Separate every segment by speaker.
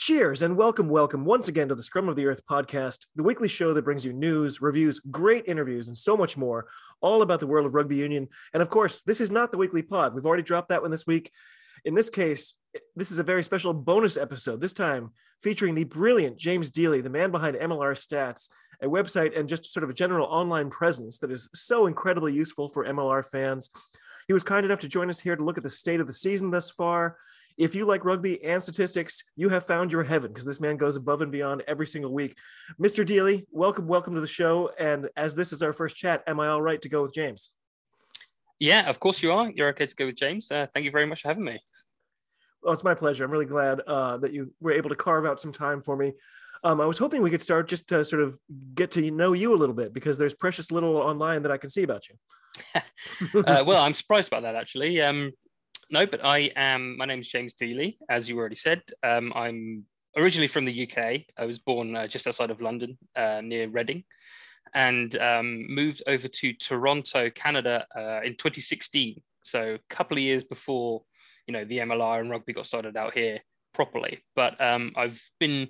Speaker 1: cheers, and welcome, welcome once again to the Scrum of the Earth podcast, the weekly show that brings you news, reviews, great interviews, and so much more, all about the world of rugby union. And of course, this is not the weekly pod. We've already dropped that one this week. In this case, this is a very special bonus episode, this time featuring the brilliant James Deeley, the man behind MLR Stats, a website and just sort of a general online presence that is so incredibly useful for MLR fans. He was kind enough to join us here to look at the state of the season thus far if you like rugby and statistics, you have found your heaven because this man goes above and beyond every single week. Mr. Deeley, welcome, welcome to the show. And as this is our first chat, am I all right to go with James?
Speaker 2: Yeah, of course you are. You're okay to go with James. Uh, thank you very much for having me.
Speaker 1: Well, it's my pleasure. I'm really glad uh, that you were able to carve out some time for me. Um, I was hoping we could start just to sort of get to know you a little bit because there's precious little online that I can see about you.
Speaker 2: uh, well, I'm surprised about that actually. Um, no, but I am. My name is James Deeley, as you already said. Um, I'm originally from the UK. I was born uh, just outside of London, uh, near Reading, and um, moved over to Toronto, Canada, uh, in 2016. So a couple of years before, you know, the MLR and rugby got started out here properly. But um, I've been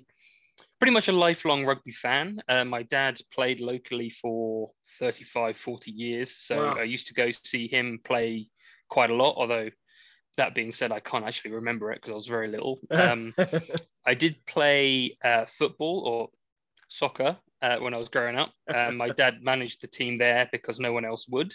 Speaker 2: pretty much a lifelong rugby fan. Uh, my dad played locally for 35, 40 years. So wow. I used to go see him play quite a lot, although that being said, I can't actually remember it because I was very little. Um, I did play uh, football or soccer uh, when I was growing up. Um, my dad managed the team there because no one else would.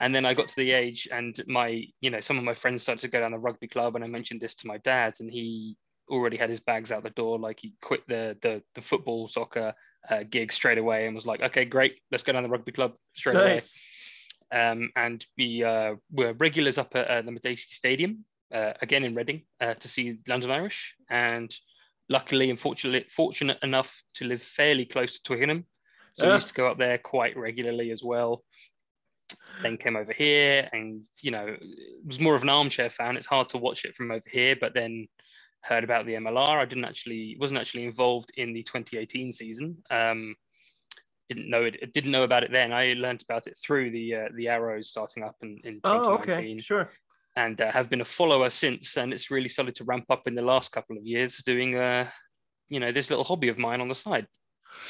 Speaker 2: And then I got to the age, and my, you know, some of my friends started to go down the rugby club, and I mentioned this to my dad, and he already had his bags out the door. Like he quit the the, the football soccer uh, gig straight away, and was like, "Okay, great, let's go down the rugby club straight nice. away." Um, and we uh, were regulars up at uh, the Madejski Stadium, uh, again in Reading, uh, to see London Irish. And luckily and fortunately, fortunate enough to live fairly close to Twickenham. So we used to go up there quite regularly as well. Then came over here and, you know, was more of an armchair fan. It's hard to watch it from over here, but then heard about the MLR. I didn't actually, wasn't actually involved in the 2018 season. Um, didn't know it didn't know about it then. I learned about it through the uh, the Arrows starting up in, in 2019. Oh, okay,
Speaker 1: sure.
Speaker 2: And uh, have been a follower since, and it's really started to ramp up in the last couple of years, doing uh, you know, this little hobby of mine on the side.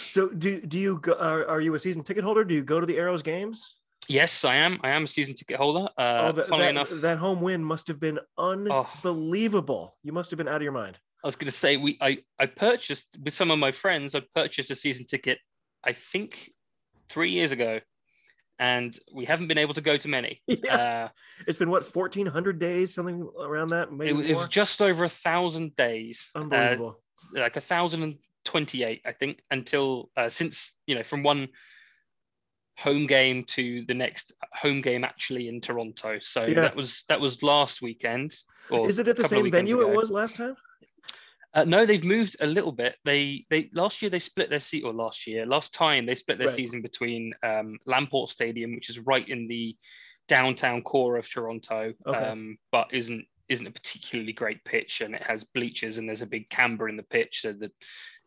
Speaker 1: So, do do you go, are, are you a season ticket holder? Do you go to the Arrows games?
Speaker 2: Yes, I am. I am a season ticket holder. Uh, oh,
Speaker 1: that, that, enough, that home win must have been unbelievable. Oh. You must have been out of your mind.
Speaker 2: I was going to say we I I purchased with some of my friends. I purchased a season ticket I think three years ago, and we haven't been able to go to many.
Speaker 1: Yeah. Uh, it's been what fourteen hundred days, something around that.
Speaker 2: Maybe it, it, was just over a thousand days.
Speaker 1: Uh, Unbelievable.
Speaker 2: Uh, like a thousand and twenty-eight, I think, until uh, since you know from one home game to the next home game actually in Toronto. So yeah. that was that was last weekend.
Speaker 1: Is it at the same venue ago. it was last time?
Speaker 2: Uh, no, they've moved a little bit. They they last year they split their seat, or last year, last time they split their right. season between um, Lamport Stadium, which is right in the downtown core of Toronto, okay. um, but isn't isn't a particularly great pitch, and it has bleachers, and there's a big camber in the pitch, so the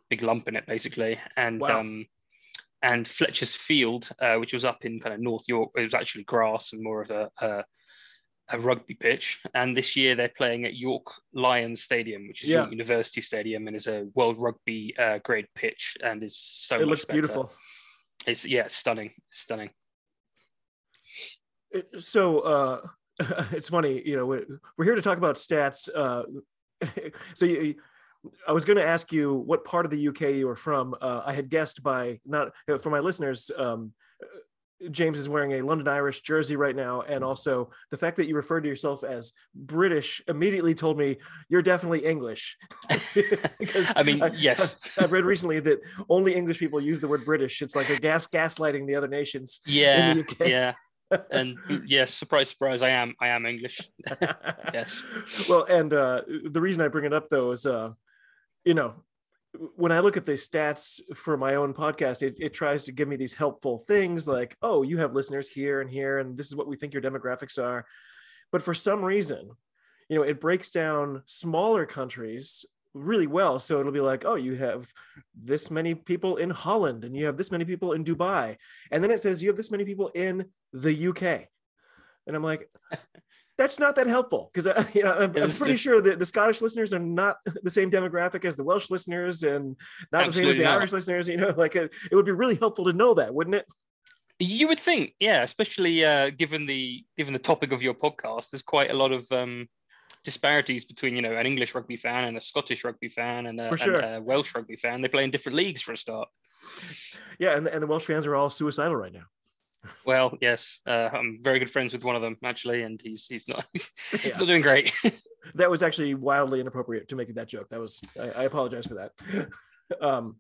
Speaker 2: big lump in it basically, and wow. um, and Fletcher's Field, uh, which was up in kind of North York, it was actually grass and more of a, a a rugby pitch, and this year they're playing at York Lions Stadium, which is yeah. York University Stadium, and is a World Rugby uh, grade pitch, and is so.
Speaker 1: It looks better. beautiful.
Speaker 2: It's yeah, stunning, stunning.
Speaker 1: So uh, it's funny, you know, we're, we're here to talk about stats. Uh, so you, I was going to ask you what part of the UK you were from. Uh, I had guessed by not for my listeners. Um, James is wearing a London Irish jersey right now, and also the fact that you referred to yourself as British immediately told me you're definitely English.
Speaker 2: because I mean, I, yes,
Speaker 1: I've read recently that only English people use the word British. It's like a gas gaslighting the other nations.
Speaker 2: Yeah, yeah. and yes, surprise, surprise, I am, I am English. yes.
Speaker 1: Well, and uh, the reason I bring it up though is, uh, you know, when I look at the stats for my own podcast, it, it tries to give me these helpful things like, oh, you have listeners here and here, and this is what we think your demographics are. But for some reason, you know, it breaks down smaller countries really well. So it'll be like, oh, you have this many people in Holland and you have this many people in Dubai. And then it says you have this many people in the UK. And I'm like, that's not that helpful because you know, I'm, I'm pretty sure that the Scottish listeners are not the same demographic as the Welsh listeners and not the same as the not. Irish listeners. You know, like it, it would be really helpful to know that, wouldn't it?
Speaker 2: You would think, yeah, especially uh, given the given the topic of your podcast. There's quite a lot of um, disparities between you know an English rugby fan and a Scottish rugby fan and a, sure. and a Welsh rugby fan. They play in different leagues for a start.
Speaker 1: Yeah, and the, and the Welsh fans are all suicidal right now.
Speaker 2: Well, yes, uh, I'm very good friends with one of them actually, and he's he's not he's yeah. not doing great.
Speaker 1: that was actually wildly inappropriate to make that joke. That was I, I apologize for that. um,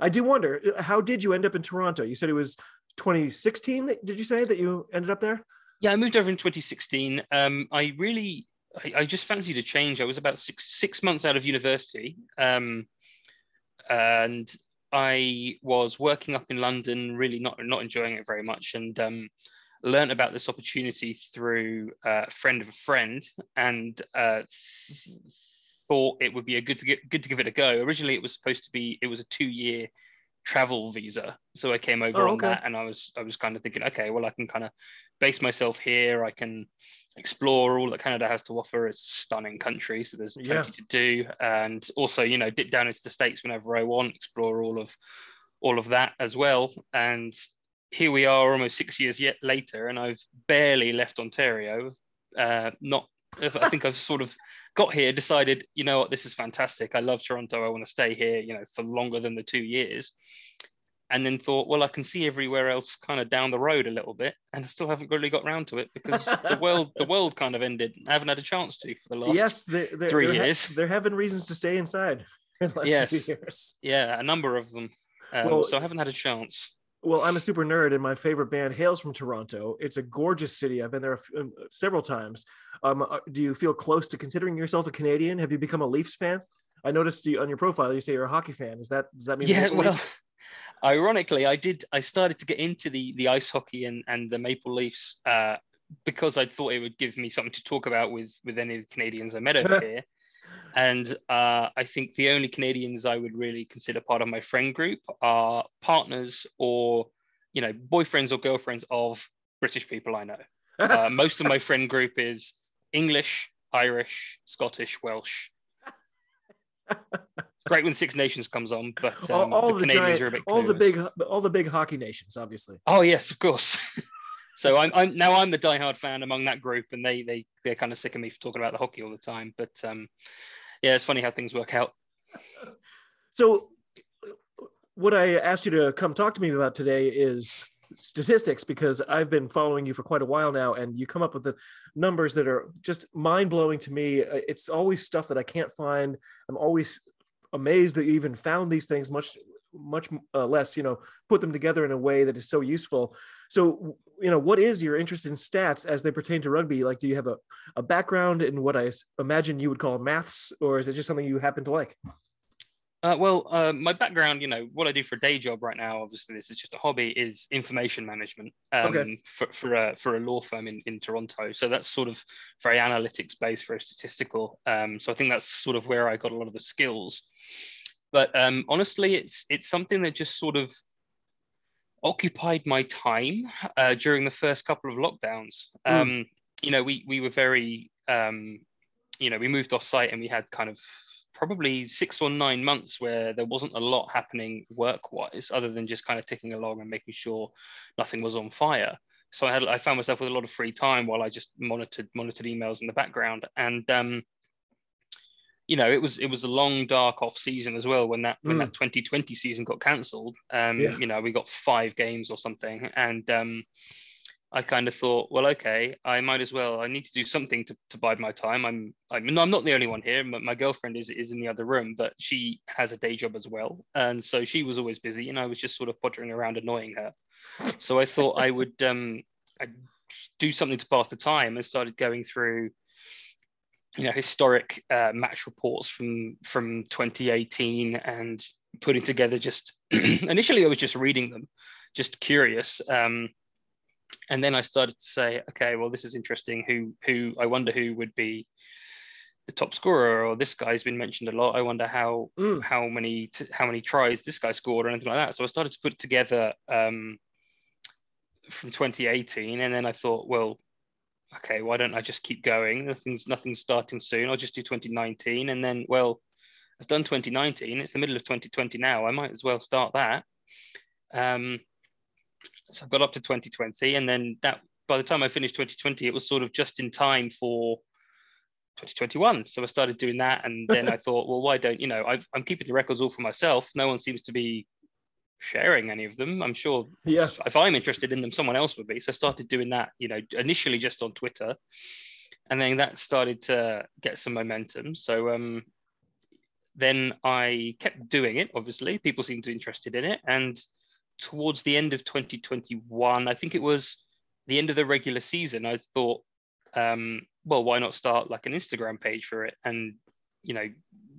Speaker 1: I do wonder how did you end up in Toronto? You said it was 2016. Did you say that you ended up there?
Speaker 2: Yeah, I moved over in 2016. Um, I really I, I, just fancied a change. I was about six six months out of university, um, and I was working up in London, really not not enjoying it very much, and um, learned about this opportunity through uh, a friend of a friend, and uh, thought it would be a good to get good to give it a go. Originally, it was supposed to be it was a two year travel visa, so I came over oh, okay. on that, and I was I was kind of thinking, okay, well, I can kind of base myself here. I can explore all that Canada has to offer. It's a stunning country, so there's plenty yeah. to do, and also you know dip down into the states whenever I want, explore all of all of that as well. And here we are, almost six years yet later, and I've barely left Ontario. Uh, not, I think I've sort of got here, decided, you know what, this is fantastic. I love Toronto. I want to stay here, you know, for longer than the two years and then thought, well, I can see everywhere else kind of down the road a little bit, and I still haven't really got around to it because the world the world kind of ended. I haven't had a chance to for the last yes, there, there, three
Speaker 1: there
Speaker 2: years.
Speaker 1: Ha- there have been reasons to stay inside. In the last yes, years.
Speaker 2: yeah, a number of them. Um, well, so I haven't had a chance.
Speaker 1: Well, I'm a super nerd, and my favorite band hails from Toronto. It's a gorgeous city. I've been there um, several times. Um, uh, do you feel close to considering yourself a Canadian? Have you become a Leafs fan? I noticed you on your profile. You say you're a hockey fan. Is that does that mean?
Speaker 2: Yeah, well, Leafs? Ironically, I did. I started to get into the the ice hockey and and the Maple Leafs uh, because I thought it would give me something to talk about with with any of the Canadians I met over here. And uh, I think the only Canadians I would really consider part of my friend group are partners or you know boyfriends or girlfriends of British people I know. Uh, most of my friend group is English, Irish, Scottish, Welsh. great when Six Nations comes on, but um, all, all, the, the Canadians giant, are a bit
Speaker 1: all the big all the big hockey nations, obviously.
Speaker 2: Oh yes, of course. so I'm, I'm now I'm the diehard fan among that group, and they they they're kind of sick of me for talking about the hockey all the time. But um, yeah, it's funny how things work out.
Speaker 1: So, what I asked you to come talk to me about today is statistics because I've been following you for quite a while now, and you come up with the numbers that are just mind blowing to me. It's always stuff that I can't find. I'm always amazed that you even found these things much much uh, less you know put them together in a way that is so useful. So you know what is your interest in stats as they pertain to rugby? Like do you have a, a background in what i imagine you would call maths or is it just something you happen to like
Speaker 2: uh, well, uh, my background, you know, what I do for a day job right now, obviously this is just a hobby, is information management um, okay. for, for, a, for a law firm in, in Toronto. So that's sort of very analytics based, very statistical. Um, so I think that's sort of where I got a lot of the skills. But um, honestly, it's it's something that just sort of occupied my time uh, during the first couple of lockdowns. Mm. You know, we we were very, um, you know, we moved off site and we had kind of probably six or nine months where there wasn't a lot happening work wise, other than just kind of ticking along and making sure nothing was on fire. So I had I found myself with a lot of free time while I just monitored monitored emails in the background, and um, you know it was it was a long dark off season as well when that mm. when that 2020 season got cancelled. Um, yeah. You know we got five games or something, and um, I kind of thought, well, okay, I might as well. I need to do something to, to bide my time. I'm, I'm, I'm not the only one here. My, my girlfriend is, is in the other room, but she has a day job as well. And so she was always busy and I was just sort of pottering around annoying her. So I thought I would um, I'd do something to pass the time and started going through you know historic uh, match reports from from 2018 and putting together just initially I was just reading them, just curious. Um, and then I started to say, okay, well, this is interesting. Who who I wonder who would be the top scorer, or this guy's been mentioned a lot. I wonder how mm. how many t- how many tries this guy scored, or anything like that. So I started to put together um, from 2018, and then I thought, well, okay, why don't I just keep going? Nothing's nothing's starting soon. I'll just do 2019, and then well, I've done 2019. It's the middle of 2020 now. I might as well start that. Um, so I got up to 2020, and then that by the time I finished 2020, it was sort of just in time for 2021. So I started doing that, and then I thought, well, why don't you know? i am keeping the records all for myself. No one seems to be sharing any of them. I'm sure.
Speaker 1: Yeah.
Speaker 2: If I'm interested in them, someone else would be. So I started doing that. You know, initially just on Twitter, and then that started to get some momentum. So um, then I kept doing it. Obviously, people seemed to be interested in it, and towards the end of 2021, I think it was the end of the regular season, I thought, um, well, why not start like an Instagram page for it? And, you know,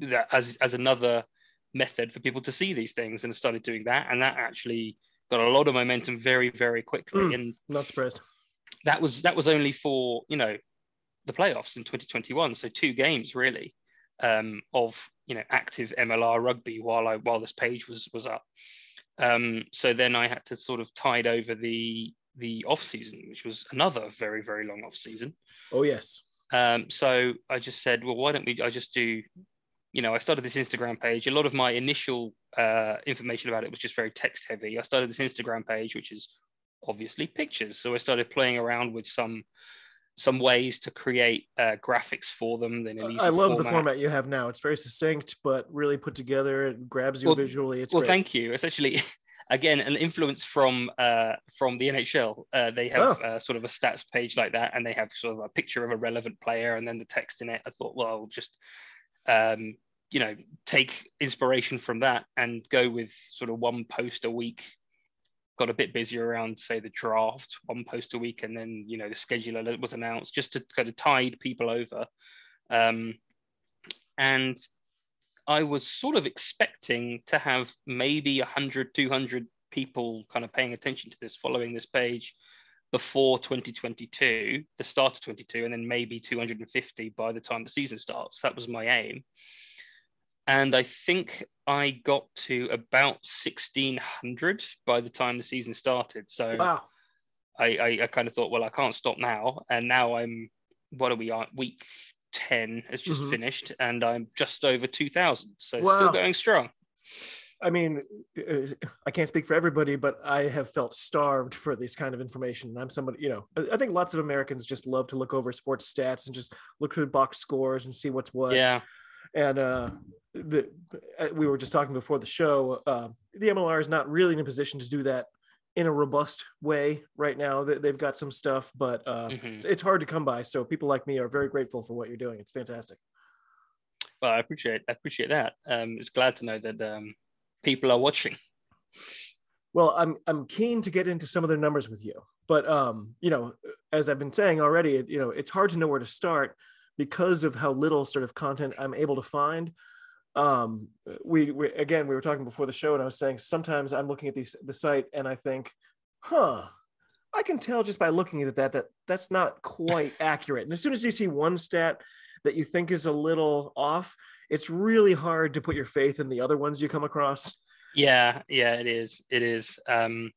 Speaker 2: that as, as another method for people to see these things and started doing that. And that actually got a lot of momentum very, very quickly. Mm, and
Speaker 1: not surprised.
Speaker 2: That was, that was only for, you know, the playoffs in 2021. So two games really um, of, you know, active MLR rugby while I, while this page was, was up. Um, so then I had to sort of tide over the the off season, which was another very very long off season.
Speaker 1: Oh yes.
Speaker 2: Um, so I just said, well, why don't we? I just do. You know, I started this Instagram page. A lot of my initial uh, information about it was just very text heavy. I started this Instagram page, which is obviously pictures. So I started playing around with some some ways to create uh, graphics for them. Then
Speaker 1: I love format. the format you have now. It's very succinct, but really put together. It grabs you well, visually. It's
Speaker 2: well,
Speaker 1: great.
Speaker 2: thank you. Essentially, again an influence from uh, from the NHL. Uh, they have oh. Uh, sort of a stats page like that, and they have sort of a picture of a relevant player and then the text in it. I thought, well, I'll just um, you know take inspiration from that and go with sort of one post a week got a bit busier around say the draft one post a week and then you know the scheduler was announced just to kind of tide people over. Um, and i was sort of expecting to have maybe 100 200 people kind of paying attention to this following this page before 2022 the start of 22 and then maybe 250 by the time the season starts. That was my aim and I think I got to about 1600 by the time the season started. So
Speaker 1: wow.
Speaker 2: I, I, I kind of thought, well, I can't stop now. And now I'm, what are we on? Week 10 has just mm-hmm. finished and I'm just over 2000. So wow. still going strong.
Speaker 1: I mean, uh, I can't speak for everybody, but I have felt starved for this kind of information. I'm somebody, you know, I think lots of Americans just love to look over sports stats and just look through box scores and see what's what.
Speaker 2: Yeah.
Speaker 1: And uh, the uh, we were just talking before the show. Uh, the MLR is not really in a position to do that in a robust way right now. They've got some stuff, but uh, mm-hmm. it's hard to come by. So people like me are very grateful for what you're doing. It's fantastic.
Speaker 2: Well, I appreciate I appreciate that. Um, it's glad to know that um, people are watching.
Speaker 1: Well, I'm I'm keen to get into some of the numbers with you, but um, you know, as I've been saying already, you know, it's hard to know where to start because of how little sort of content I'm able to find. Um, we, we again, we were talking before the show, and I was saying sometimes I'm looking at these the site and I think, huh, I can tell just by looking at that that that's not quite accurate. And as soon as you see one stat that you think is a little off, it's really hard to put your faith in the other ones you come across.
Speaker 2: Yeah, yeah, it is. It is. Um,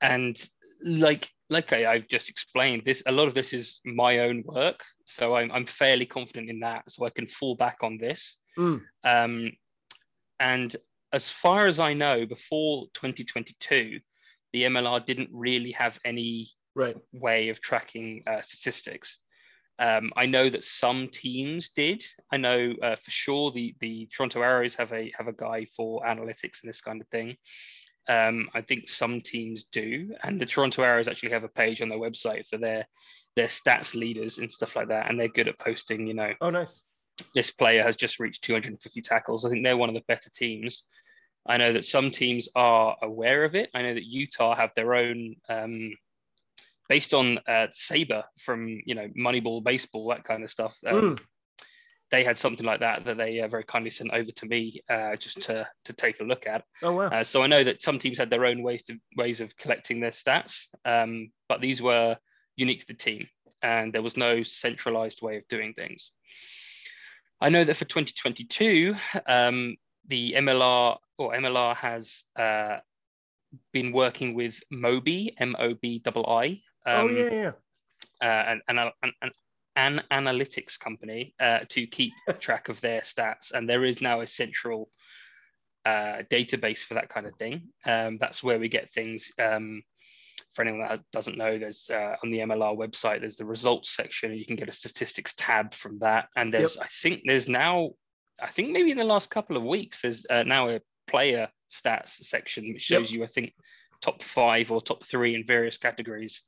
Speaker 2: and like like I, have just explained, this a lot of this is my own work, so I'm I'm fairly confident in that, so I can fall back on this.
Speaker 1: Mm.
Speaker 2: Um, and as far as I know, before 2022, the MLR didn't really have any
Speaker 1: right.
Speaker 2: way of tracking uh, statistics. Um, I know that some teams did. I know uh, for sure the the Toronto Arrows have a have a guy for analytics and this kind of thing. Um, I think some teams do, and the Toronto Arrows actually have a page on their website for their their stats leaders and stuff like that, and they're good at posting. You know,
Speaker 1: oh nice.
Speaker 2: This player has just reached 250 tackles. I think they're one of the better teams. I know that some teams are aware of it. I know that Utah have their own, um, based on uh, SABR from you know Moneyball baseball, that kind of stuff. Um, mm. They had something like that that they uh, very kindly sent over to me uh, just to to take a look at.
Speaker 1: Oh wow!
Speaker 2: Uh, so I know that some teams had their own ways to ways of collecting their stats, um, but these were unique to the team, and there was no centralized way of doing things. I know that for 2022, um, the MLR or MLR has uh, been working with Mobi, M O B I I.
Speaker 1: oh
Speaker 2: Um,
Speaker 1: yeah, yeah.
Speaker 2: uh, an, an, an, an analytics company uh, to keep track of their stats. And there is now a central uh, database for that kind of thing. Um, that's where we get things. Um, for anyone that doesn't know, there's uh, on the MLR website, there's the results section, and you can get a statistics tab from that. And there's, I think, there's now, I think maybe in the last couple of weeks, there's uh, now a player stats section which shows
Speaker 1: Yep.
Speaker 2: you, I think, top five or top three in various categories.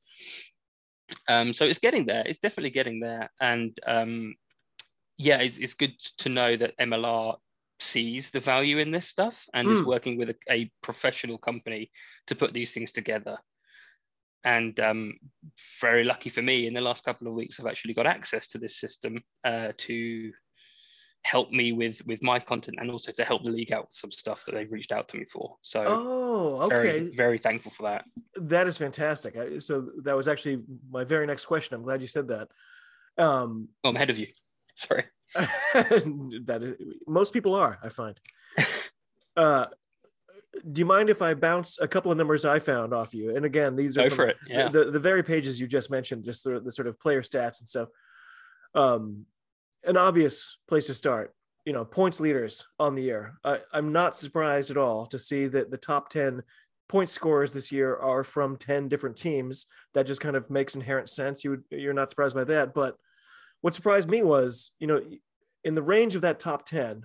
Speaker 2: Um, so it's getting there. It's definitely getting there, and um, yeah, it's, it's good to know that MLR sees the value in this stuff and is
Speaker 1: Hmm.
Speaker 2: working with a, a professional company to put these things together. And um, very lucky for me, in the last couple of weeks, I've actually got access to this system uh, to help me with with my content and also to help the league out with some stuff that they've reached out to me for. So
Speaker 1: Oh, okay.
Speaker 2: very very thankful for that.
Speaker 1: That is fantastic. I, so that was actually my very next question. I'm glad you said that. Um,
Speaker 2: Oh, I'm ahead of you. Sorry.
Speaker 1: that is, most people are, I find. Uh, do you mind if I bounce a couple of numbers I found off you? And again, these are
Speaker 2: Go
Speaker 1: from
Speaker 2: for it. Yeah.
Speaker 1: the, the very pages you just mentioned, just the, the sort of player stats and stuff. Um, an obvious place to start, you know, points leaders on the year. I, I'm not surprised at all to see that the top 10 point scorers this year are from 10 different teams. That just kind of makes inherent sense. You would, you're not surprised by that. But what surprised me was, you know, in the range of that top 10,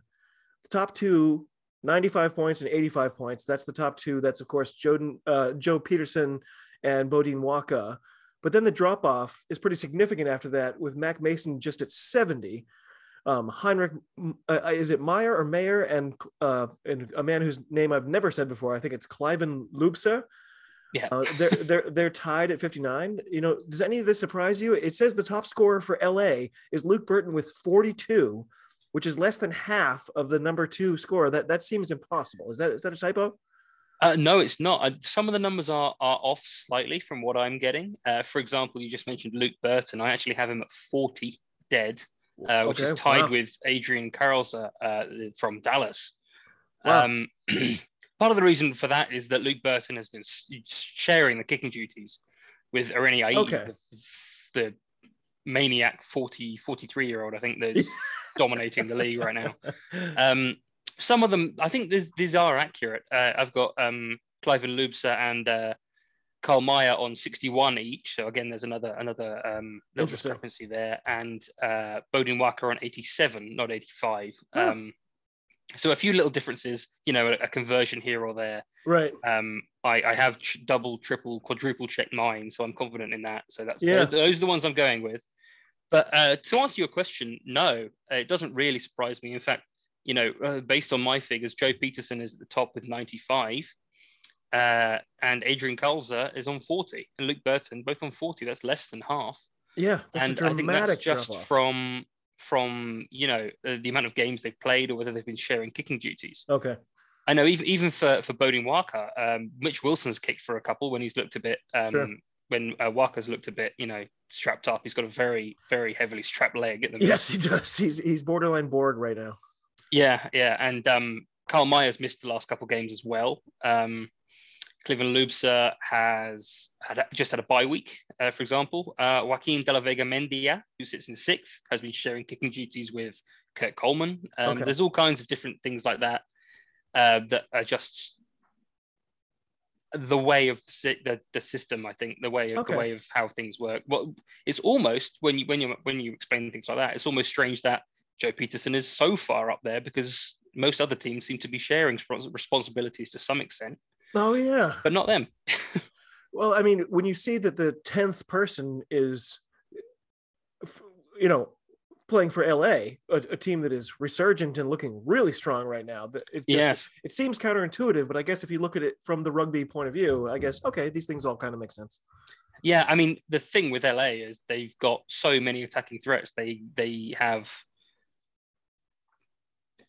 Speaker 1: the top two 95 points and 85 points. That's the top two. That's of course Joe, uh, Joe Pietersen and Bodine Waka. But then the drop off is pretty significant after that, with Mack Mason just at 70. Um, Heinrich, uh, is it Meyer or Mayer, and uh, and a man whose name I've never said before. I think it's Cliven Loubser.
Speaker 2: Yeah.
Speaker 1: Uh, they're they're they're tied at 59. You know, does any of this surprise you? It says the top scorer for LA is Luke Burton with 42, which is less than half of the number two scorer. That that seems impossible. Is that is that a typo?
Speaker 2: Uh, no, it's not. Uh, some of the numbers are are off slightly from what I'm getting. Uh, for example, you just mentioned Luke Burton. I actually have him at 40 dead, uh, which is tied
Speaker 1: wow.
Speaker 2: with Adrian Carlser uh, from Dallas.
Speaker 1: Wow.
Speaker 2: Um, part of the reason for that is that Luke Burton has been sharing the kicking duties with Irene Ayi,
Speaker 1: Okay.
Speaker 2: the, the maniac 40, 43 year old, I think, that's dominating the league right now. Um, some of them, I think these, these are accurate. Uh, I've got um, and Loubser and uh, Carl Meyer on 61 each. So again, there's another another um, little discrepancy there. And uh, Bodin Walker on 87, not 85.
Speaker 1: Huh.
Speaker 2: Um, so a few little differences, you know, a, a conversion here or there.
Speaker 1: right.
Speaker 2: Um, I, I have ch- double, triple, quadruple checked mine, so I'm confident in that. So that's
Speaker 1: Yeah.
Speaker 2: those, those are the ones I'm going with. But uh, to answer your question, no, it doesn't really surprise me. In fact, you know, uh, based on my figures, Joe Pietersen is at the top with 95, uh, and Adrian Kalzer is on 40, and Luke Burton both on 40. That's less than half,
Speaker 1: Yeah,
Speaker 2: and I think that's just
Speaker 1: drop-off.
Speaker 2: from from you know uh, the amount of games they've played or whether they've been sharing kicking duties.
Speaker 1: Okay.
Speaker 2: I know even even for for Bodin Walker, um, Mitch Wilson's kicked for a couple when he's looked a bit um,
Speaker 1: Sure.
Speaker 2: when uh, Walker's looked a bit you know strapped up. He's got a very very heavily strapped leg at the.
Speaker 1: Yes, he does. He's he's borderline bored right now.
Speaker 2: Yeah, yeah, and um, Carl Myers missed the last couple games as well. Um, Cleveland Loubser has had, just had a bye week, uh, for example. Uh, Joaquin De La Vega Mendia, who sits in sixth, has been sharing kicking duties with Kurt Coleman. Um,
Speaker 1: Okay.
Speaker 2: There's all kinds of different things like that uh, that are just the way of the, the, the system. I think the way of
Speaker 1: Okay.
Speaker 2: the way of how things work. Well, it's almost when you when you when you explain things like that, it's almost strange that Joe Pietersen is so far up there because most other teams seem to be sharing responsibilities to some extent,
Speaker 1: Oh yeah.
Speaker 2: but not them.
Speaker 1: Well, I mean, when you see that the tenth person is, you know, playing for LA, a, a team that is resurgent and looking really strong right now, that it just
Speaker 2: yes,
Speaker 1: it seems counterintuitive. But I guess if you look at it from the rugby point of view, I guess okay, these things all kind of make sense.
Speaker 2: yeah. I mean, the thing with LA is they've got so many attacking threats. They they have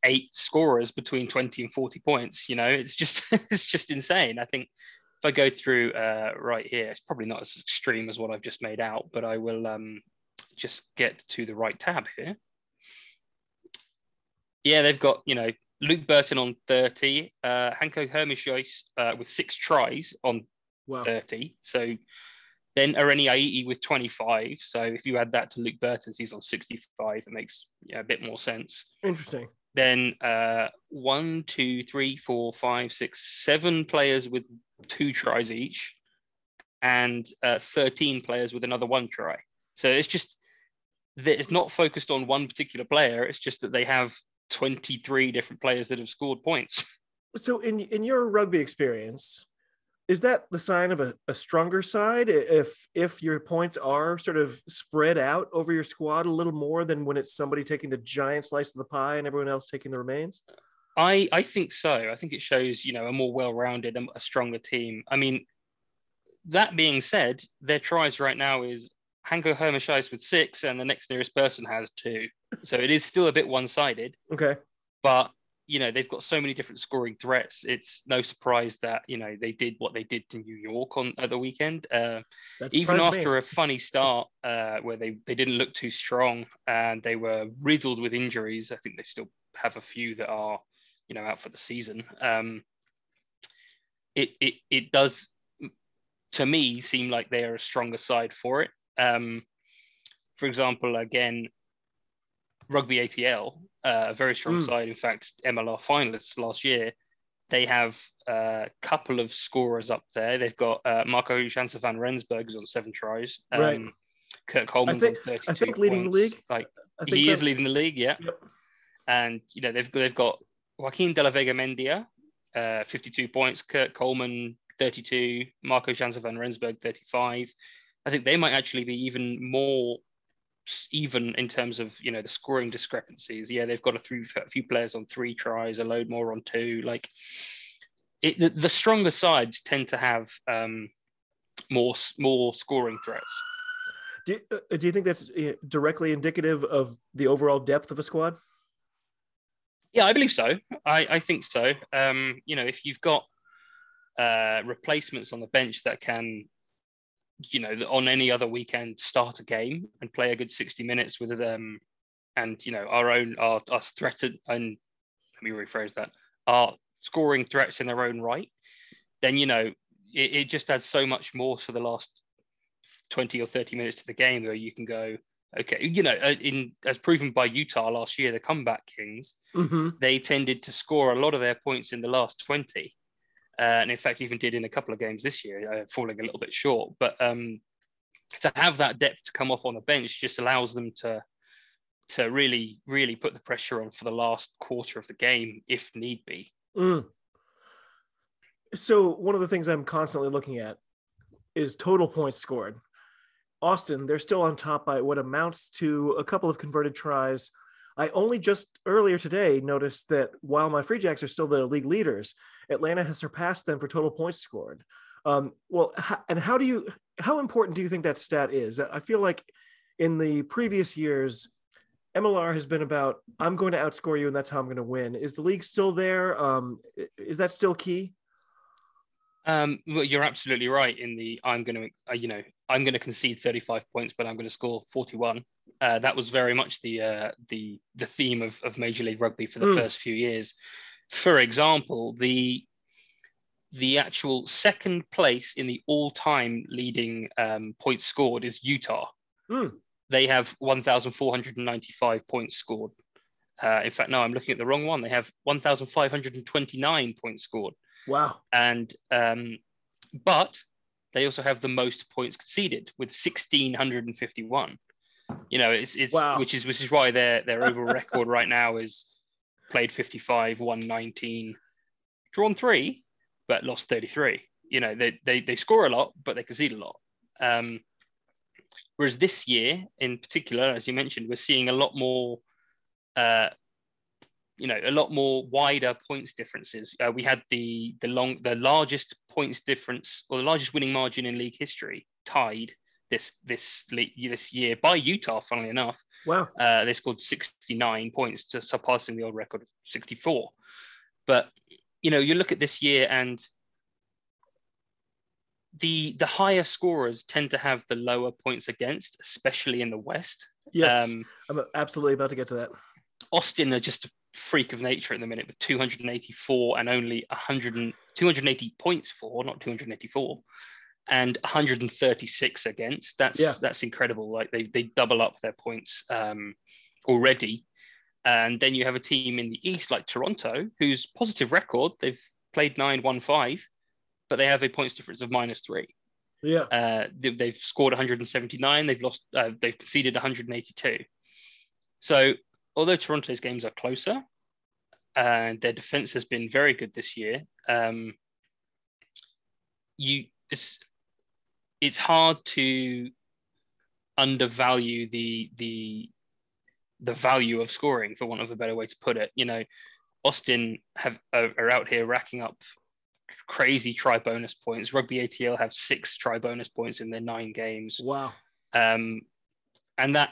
Speaker 2: eight scorers between 20 and 40 points. You know, it's just it's just insane. I think if I go through uh, right here, it's probably not as extreme as what I've just made out, but I will um, just get to the right tab here. Yeah, they've got you know Luke Burton on 30, uh, Hanco Germishuys uh, with six tries on wow. 30. So then Irene Aiti with 25. So if you add that to Luke Burton's, he's on 65. It makes yeah, a bit more sense.
Speaker 1: Interesting.
Speaker 2: Then uh, one, two, three, four, five, six, seven players with two tries each, and uh, 13 players with another one try. So it's just that it's not focused on one particular player. It's just that they have 23 different players that have scored points.
Speaker 1: So in in your rugby experience, is that the sign of a, a stronger side? If if your points are sort of spread out over your squad a little more than when it's somebody taking the giant slice of the pie and everyone else taking the remains?
Speaker 2: I i think so. I think it shows you know a more well-rounded and a stronger team. I mean that being said their tries right now is Hanco Germishuys with six and the next nearest person has two. So it is still a bit one-sided.
Speaker 1: Okay.
Speaker 2: But you know they've got so many different scoring threats. It's no surprise that you know they did what they did to New York on at the weekend. Uh, even after me. a funny start uh, where they they didn't look too strong and they were riddled with injuries. I think they still have a few that are you know out for the season. Um, it it it does to me seem like they are a stronger side for it. Um, for example, again, Rugby ATL, uh, a very strong mm. side. In fact, MLR finalists last year. They have a couple of scorers up there. They've got uh, Marco Jansen van Rensburg on seven tries. Um,
Speaker 1: right.
Speaker 2: Kurt Coleman's think, on 32
Speaker 1: I think leading
Speaker 2: points.
Speaker 1: the league.
Speaker 2: Like he is leading the league, yeah.
Speaker 1: Yep.
Speaker 2: And you know they've they've got Joaquin de la Vega Mendia, uh, 52 points. Kurt Coleman 32. Marco Jansen van Rensburg 35. I think they might actually be even more even in terms of you know the scoring discrepancies. Yeah, they've got a, few, a few players on three tries, a load more on two. Like it, the, the stronger sides tend to have um, more more scoring threats.
Speaker 1: Do you, uh, do you think that's uh, directly indicative of the overall depth of a squad?
Speaker 2: Yeah, I believe so. I, I think so. Um, you know, if you've got uh, replacements on the bench that can you know, on any other weekend, start a game and play a good 60 minutes with them. And, you know, our own, our, us threatened, and let me rephrase that, are scoring threats in their own right, then, you know, it, it just adds so much more to the last 20 or 30 minutes to the game where you can go, okay, you know, uh, in as proven by Utah last year, the comeback kings,
Speaker 1: mm-hmm.
Speaker 2: they tended to score a lot of their points in the last 20 uh, and in fact even did in a couple of games this year, uh, falling a little bit short. But um, to have that depth to come off on the bench just allows them to to really really put the pressure on for the last quarter of the game if need be.
Speaker 1: Mm. So one of the things I'm constantly looking at is total points scored. Austin, they're still on top by what amounts to a couple of converted tries. I only just earlier today noticed that while my Free Jacks are still the league leaders, Atlanta has surpassed them for total points scored. Um, well, and how do you, how important do you think that stat is? I feel like in the previous years, MLR has been about, I'm going to outscore you and that's how I'm going to win. Is the league still there? Um, is that still key?
Speaker 2: Um, well, you're absolutely right in the I'm going to, uh, you know, I'm going to concede 35 points, but I'm going to score 41. Uh, that was very much the uh, the the theme of, of Major League Rugby for the mm. first few years for example, the the actual second place in the all-time leading um, points scored is Utah.
Speaker 1: Mm.
Speaker 2: They have 1,495 points scored. Uh, in fact, no, I'm looking at the wrong one. They have 1,529 points scored.
Speaker 1: Wow.
Speaker 2: And um, but they also have the most points conceded with 1,651. You know, it's, it's wow. which is which is why their their overall record right now is played 55, won 19, drawn three, but lost 33. You know, they, they, they score a lot, but they concede a lot. Um, whereas this year, in particular, as you mentioned, we're seeing a lot more, uh, you know, a lot more wider points differences. Uh, we had the the long the largest points difference or the largest winning margin in league history tied this this this year by Utah. Funnily enough,
Speaker 1: wow,
Speaker 2: uh, they scored 69 points, to surpassing the old record of 64. But you know, you look at this year and the the higher scorers tend to have the lower points against, especially in the West.
Speaker 1: Yes, um, I'm absolutely about to get to that.
Speaker 2: Austin are just a freak of nature at the minute with 284 and only 100 and, 280 points for, not 284, and 136 against. That's yeah. that's incredible. Like they they double up their points um, already. And then you have a team in the East like Toronto, whose positive record, they've played nine, won five, but they have a points difference of minus three.
Speaker 1: Yeah.
Speaker 2: Uh, they, have scored 179. They've lost. Uh, they've conceded 182. So although Toronto's games are closer, and their defense has been very good this year, um, you it's it's hard to undervalue the the the value of scoring, for want of a better way to put it. You know, Austin have are out here racking up crazy try bonus points. Rugby ATL have six try bonus points in their nine games.
Speaker 1: Wow.
Speaker 2: Um, and that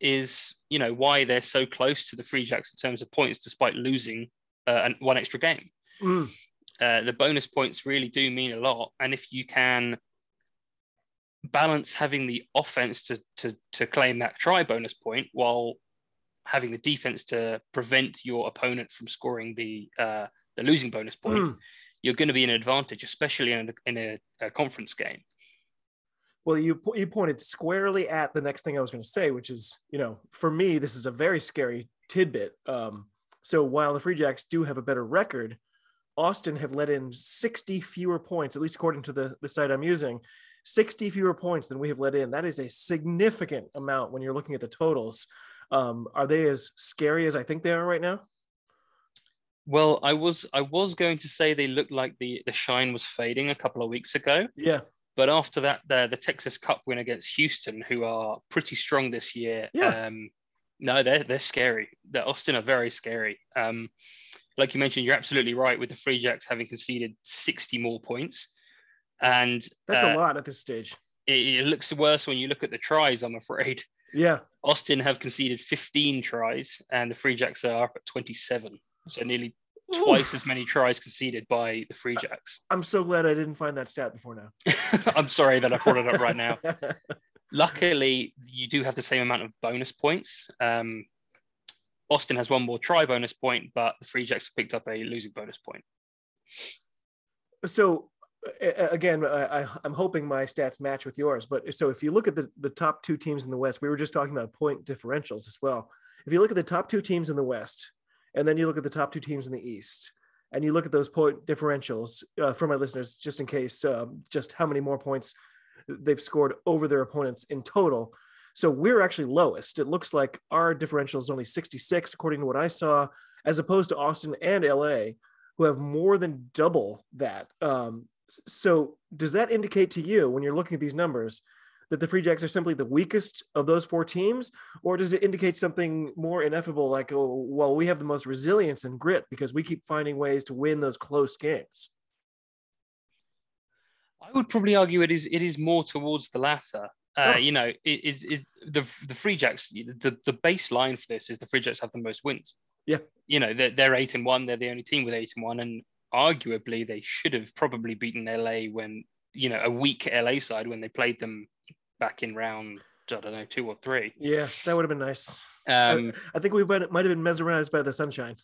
Speaker 2: is, you know, why they're so close to the Free Jacks in terms of points, despite losing uh, one extra game.
Speaker 1: Mm.
Speaker 2: Uh, the bonus points really do mean a lot, and if you can balance having the offense to to to claim that try bonus point while having the defense to prevent your opponent from scoring the uh, the losing bonus point, mm. you're going to be an advantage, especially in a, in a, a conference game.
Speaker 1: Well, you you pointed squarely at the next thing I was going to say, which is, you know, for me, this is a very scary tidbit. Um, so while the Free Jacks do have a better record, Austin have let in 60 fewer points, at least according to the, the site I'm using, 60 fewer points than we have let in. That is a significant amount when you're looking at the totals. Um, are they as scary as I think they are right now?
Speaker 2: Well, I was I was going to say they looked like the the shine was fading a couple of weeks ago.
Speaker 1: Yeah.
Speaker 2: But after that, the the Texas Cup win against Houston, who are pretty strong this year.
Speaker 1: Yeah.
Speaker 2: Um, no, they're they're scary. The Austin are very scary. Um, like you mentioned, you're absolutely right with the Free Jacks having conceded 60 more points, and
Speaker 1: that's uh, a lot at this stage.
Speaker 2: It, it looks worse when you look at the tries. I'm afraid.
Speaker 1: Yeah.
Speaker 2: Austin have conceded 15 tries, and the Free Jacks are up at 27. So nearly Oof. twice as many tries conceded by the Free Jacks.
Speaker 1: I'm so glad I didn't find that stat before now.
Speaker 2: I'm sorry that I brought it up right now. Luckily, you do have the same amount of bonus points. Um, Austin has one more try bonus point, but the Free Jacks picked up a losing bonus point.
Speaker 1: So again, I, am hoping my stats match with yours. But so if you look at the, the top two teams in the West, we were just talking about point differentials as well. If you look at the top two teams in the West, and then you look at the top two teams in the East, and you look at those point differentials uh, for my listeners, just in case, um, just how many more points they've scored over their opponents in total. So we're actually lowest. It looks like our differential is only 66, according to what I saw, as opposed to Austin and LA, who have more than double that. Um, so does that indicate to you, when you're looking at these numbers, that the Free Jacks are simply the weakest of those four teams, or does it indicate something more ineffable, like, oh, well, we have the most resilience and grit because we keep finding ways to win those close games?
Speaker 2: I would probably argue it is it is more towards the latter. Uh, oh. You know, it is is the the Free Jacks. The the baseline for this is the Free Jacks have the most wins.
Speaker 1: Yeah.
Speaker 2: You know, they're, they're eight and one. They're the only team with eight and one, and arguably they should have probably beaten LA when you know a weak LA side when they played them back in round I don't know two or three.
Speaker 1: Yeah, that would have been nice.
Speaker 2: Um,
Speaker 1: I, I think we might, might have been mesmerized by the sunshine.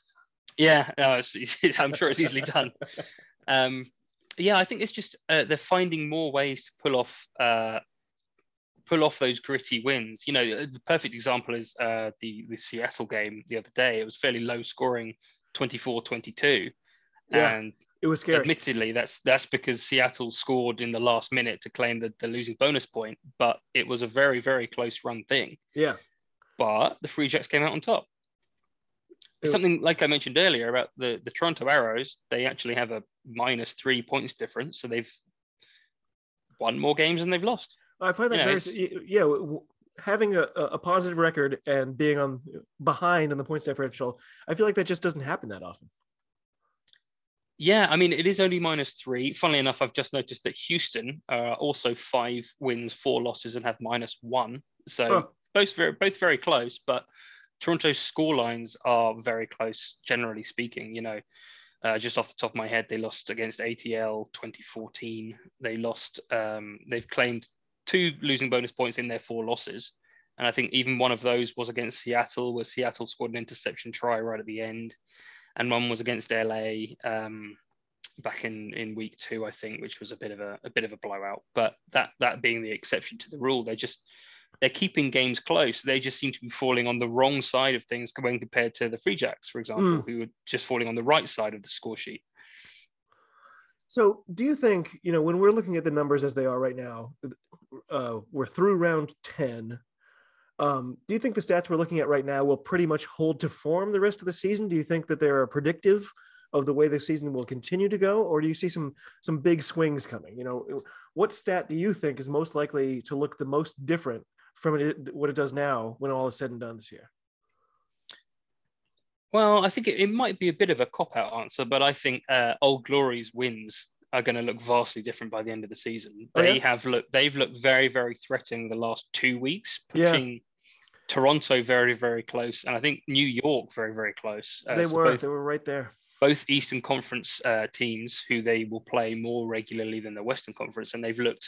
Speaker 2: Yeah, no, I'm sure it's easily done. Um, yeah, I think it's just uh, they're finding more ways to pull off uh, pull off those gritty wins. You know, the perfect example is uh, the the Seattle game the other day. It was fairly low scoring, 24-22.
Speaker 1: Yeah,
Speaker 2: and
Speaker 1: it was scary.
Speaker 2: Admittedly, that's that's because Seattle scored in the last minute to claim the, the losing bonus point, but it was a very very close run thing.
Speaker 1: Yeah,
Speaker 2: but the Free Jacks came out on top something like I mentioned earlier about the, the Toronto Arrows, they actually have a minus three points difference. So they've won more games than they've lost.
Speaker 1: I find that you know, very, yeah, having a, a positive record and being on behind in the points differential, I feel like that just doesn't happen that often.
Speaker 2: Yeah, I mean, it is only minus three. Funnily enough, I've just noticed that Houston are also five wins, four losses, and have minus one. So
Speaker 1: Huh.
Speaker 2: both very both very close, but Toronto's score lines are very close, generally speaking. You know, uh, just off the top of my head, they lost against ATL 2014. They lost. Um, they've claimed two losing bonus points in their four losses, and I think even one of those was against Seattle, where Seattle scored an interception try right at the end, and one was against LA. Um, back in in week two, I think, which was a bit of a, a bit of a blowout. But that that being the exception to the rule, they're just they're keeping games close. They just seem to be falling on the wrong side of things when compared to the Free Jacks, for example, who were just falling on the right side of the score sheet.
Speaker 1: So, do you think you know when we're looking at the numbers as they are right now, uh, we're through round ten. Um, do you think the stats we're looking at right now will pretty much hold to form the rest of the season? Do you think that they're predictive of the way the season will continue to go, or do you see some some big swings coming? You know, what stat do you think is most likely to look the most different from it, what it does now when all is said and done this year?
Speaker 2: Well, I think it, it might be a bit of a cop out answer, but I think uh, Old Glory's wins are going to look vastly different by the end of the season.
Speaker 1: Oh,
Speaker 2: They
Speaker 1: yeah?
Speaker 2: have looked they've looked very very threatening the last two weeks,
Speaker 1: Yeah.
Speaker 2: pushing Toronto very very close, and I think New York very very close. Uh,
Speaker 1: they
Speaker 2: so
Speaker 1: were
Speaker 2: both,
Speaker 1: they were right there.
Speaker 2: both Eastern Conference uh, teams who they will play more regularly than the Western Conference, and they've looked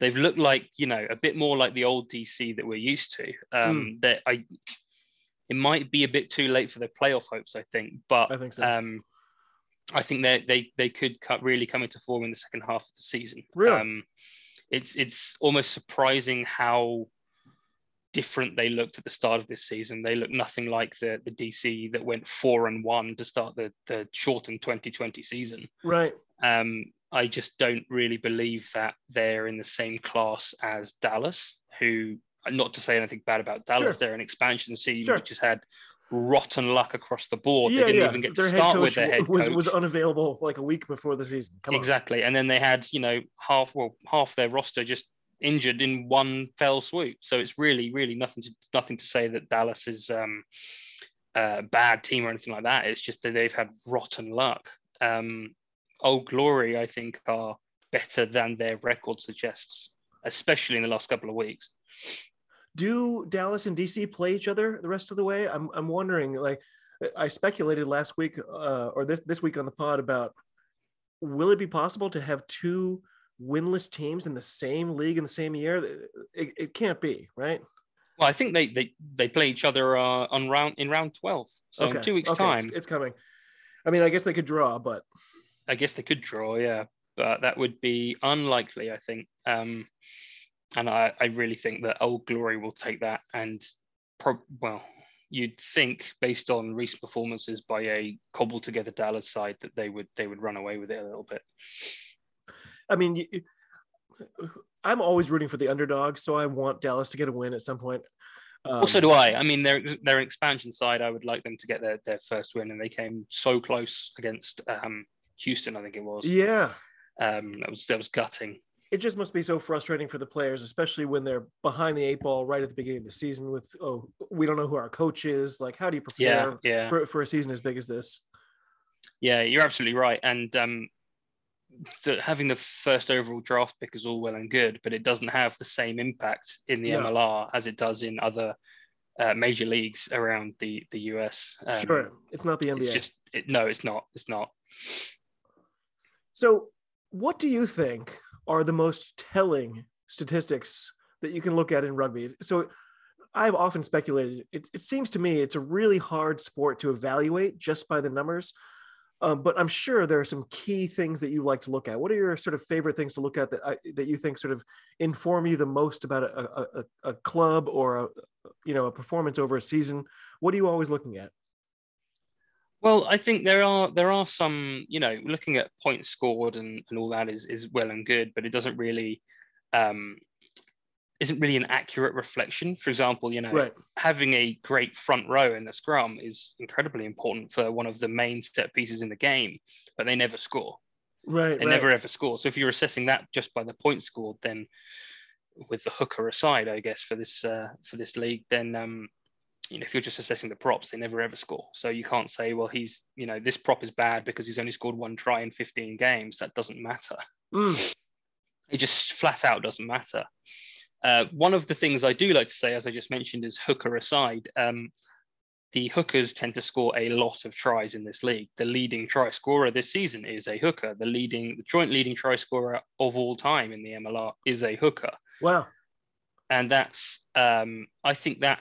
Speaker 2: they've looked like you know a bit more like the old DC that we're used to. Um, That I it might be a bit too late for the playoff hopes, I think, but
Speaker 1: I think so.
Speaker 2: um, I think they they they could cut, really come into form in the second half of the season.
Speaker 1: Really?
Speaker 2: Um, it's it's almost surprising how different they looked at the start of this season. They look nothing like the the DC that went four and one to start the the shortened 2020 season.
Speaker 1: right.
Speaker 2: Um, I just don't really believe that they're in the same class as Dallas, who not to say anything bad about Dallas,
Speaker 1: Sure.
Speaker 2: they're an expansion team
Speaker 1: Sure.
Speaker 2: which has had rotten luck across the board.
Speaker 1: yeah,
Speaker 2: they didn't
Speaker 1: yeah.
Speaker 2: even get
Speaker 1: their
Speaker 2: to start with their head
Speaker 1: was
Speaker 2: coach.
Speaker 1: was unavailable like a week before the season. Come on.
Speaker 2: exactly. And then they had, you know, half well, half their roster just injured in one fell swoop. So it's really, really nothing to nothing to say that Dallas is um, a bad team or anything like that. It's just that they've had rotten luck. Um, Old Glory, I think, are better than their record suggests, especially in the last couple of weeks.
Speaker 1: Do Dallas and DC play each other the rest of the way? I'm I'm wondering. Like, I speculated last week uh, or this this week on the pod about will it be possible to have two winless teams in the same league in the same year? It, it can't be, right?
Speaker 2: Well, I think they they, they play each other uh, on round in round twelve. So in two weeks'
Speaker 1: okay, it's-
Speaker 2: time,
Speaker 1: it's, coming. I mean, I guess they could draw, but
Speaker 2: I guess they could draw, yeah, but that would be unlikely, I think. Um, and I, I really think that Old Glory will take that. And pro- well, you'd think based on recent performances by a cobbled together Dallas side that they would they would run away with it a little bit.
Speaker 1: I mean, you- I'm always rooting for the underdog, so I want Dallas to get a win at some point. Um,
Speaker 2: also, do I. I mean, they're they're an expansion side. I would like them to get their, their first win, and they came so close against um, Houston. I think it was.
Speaker 1: yeah,
Speaker 2: Um, that was that was gutting.
Speaker 1: It just must be so frustrating for the players, especially when they're behind the eight ball right at the beginning of the season. With oh, we don't know who our coach is. Like, how do you
Speaker 2: Yeah,
Speaker 1: prepare
Speaker 2: yeah.
Speaker 1: for for a season as big as this?
Speaker 2: Yeah, you're absolutely right. And um, the, having the first overall draft pick is all well and good, but it doesn't have the same impact in the
Speaker 1: No.
Speaker 2: MLR as it does in other uh, major leagues around the the US. Um,
Speaker 1: sure, it's not the NBA.
Speaker 2: It's just it, no, it's not. It's not.
Speaker 1: So, what do you think are the most telling statistics that you can look at in rugby? So, I've often speculated. It, it seems to me it's a really hard sport to evaluate just by the numbers. Um, but I'm sure there are some key things that you like to look at. What are your sort of favorite things to look at that I, that you think sort of inform you the most about a, a, a, a club or a you know a performance over a season? What are you always looking at?
Speaker 2: Well, I think there are there are some, you know, looking at points scored and, and all that is is well and good, but it doesn't really um isn't really an accurate reflection. For example, you know,
Speaker 1: Right.
Speaker 2: having a great front row in the scrum is incredibly important for one of the main set pieces in the game, but they never score.
Speaker 1: Right.
Speaker 2: They
Speaker 1: right.
Speaker 2: never ever score. So if you're assessing that just by the points scored, then with the hooker aside, I guess for this uh, for this league, then um, you know, if you're just assessing the props, they never ever score. So you can't say, well, he's, you know, this prop is bad because he's only scored one try in 15 games. That doesn't matter.
Speaker 1: Mm.
Speaker 2: It just flat out doesn't matter. Uh, one of the things I do like to say, as I just mentioned, is hooker aside. Um, the hookers tend to score a lot of tries in this league. The leading try scorer this season is a hooker. The leading, the joint leading try scorer of all time in the MLR is a hooker.
Speaker 1: Wow.
Speaker 2: And that's, um, I think that,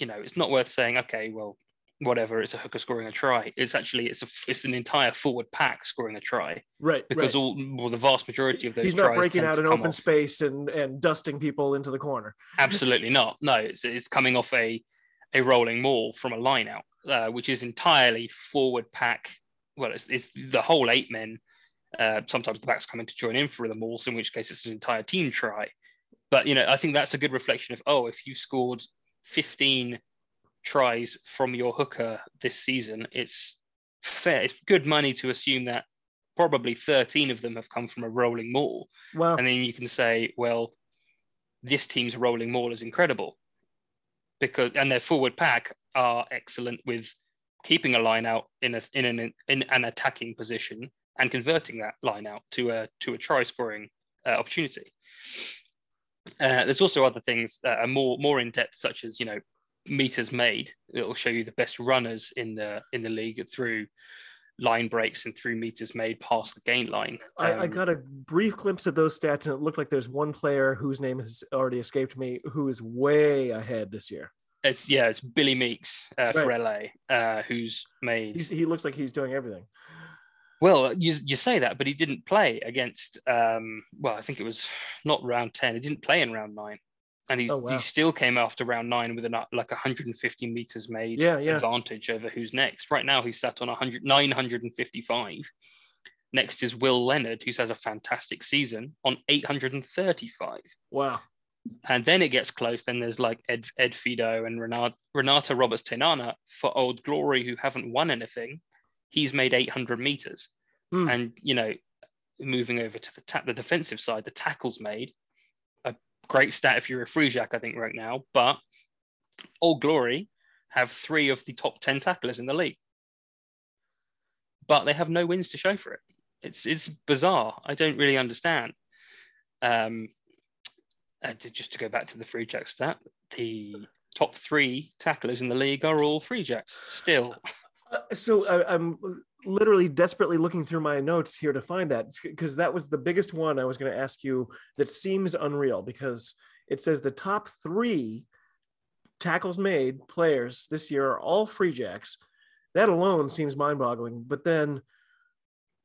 Speaker 2: you know, it's not worth saying, okay, well, whatever, it's a hooker scoring a try. It's actually, it's a, it's an entire forward pack scoring a try
Speaker 1: Right.
Speaker 2: because
Speaker 1: right.
Speaker 2: all, well, the vast majority of those
Speaker 1: he's not breaking out an open
Speaker 2: off-
Speaker 1: space and and dusting people into the corner.
Speaker 2: Absolutely not. No, it's, it's coming off a a rolling maul from a line out, uh, which is entirely forward pack. Well, it's, it's the whole eight men. Uh, sometimes the backs come in to join in for the mauls, in which case it's an entire team try. But you know, I think that's a good reflection of oh, if you've scored 15 tries from your hooker this season, it's fair. It's good money to assume that probably 13 of them have come from a rolling maul.
Speaker 1: Wow.
Speaker 2: And then you can say, well, this team's rolling maul is incredible because and their forward pack are excellent with keeping a line out in a in an in an attacking position and converting that line out to a to a try scoring uh, opportunity. Uh, there's also other things that are more more in depth, such as you know meters made. It'll show you the best runners in the in the league through line breaks and through meters made past the gain line.
Speaker 1: I, I
Speaker 2: Um,
Speaker 1: got a brief glimpse of those stats, and it looked like there's one player whose name has already escaped me who is way ahead this year.
Speaker 2: It's yeah, it's Billy Meakes uh, for LA, uh, who's made.
Speaker 1: He's, he looks like he's doing everything.
Speaker 2: Well, you you say that, but he didn't play against. Um, well, I think it was not round ten. He didn't play in round nine, and he's,
Speaker 1: Oh, wow.
Speaker 2: he still came after round nine with an uh, like 150 meters made
Speaker 1: Yeah, yeah.
Speaker 2: advantage over who's next. Right now, he's sat on 100 955. Next is Will Leonard, who has a fantastic season on 835.
Speaker 1: Wow.
Speaker 2: And then it gets close. Then there's like Ed, Ed Fidow and Renata, Renata Roberts Tenana for Old Glory, who haven't won anything. He's made 800 meters.
Speaker 1: Hmm.
Speaker 2: And, you know, moving over to the, ta- the defensive side, the tackles made a great stat if you're a free jack, I think, right now. But Old Glory have three of the top 10 tacklers in the league. But they have no wins to show for it. It's, it's bizarre. I don't really understand. Um, uh, to- just to go back to the free jack stat, the top three tacklers in the league are all free jacks still.
Speaker 1: Uh, so I, I'm literally desperately looking through my notes here to find that because that was the biggest one I was going to ask you that seems unreal because it says the top three tackles made players this year are all free jacks. That alone seems mind boggling. But then,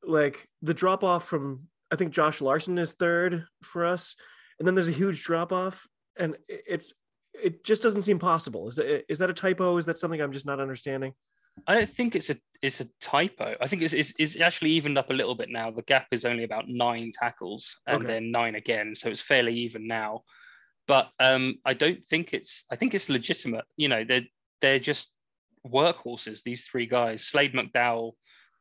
Speaker 1: like the drop off from, I think Josh Larson is third for us. And then there's a huge drop off. And it's, it just doesn't seem possible. Is, is that a typo? Is that something I'm just not understanding?
Speaker 2: I don't think it's a it's a typo. I think it's, it's, it's actually evened up a little bit now. The gap is only about nine tackles and
Speaker 1: Okay.
Speaker 2: then nine again, so it's fairly even now. But um, I don't think it's. I think it's legitimate. You know, they're they're just workhorses. These three guys. Slade McDowell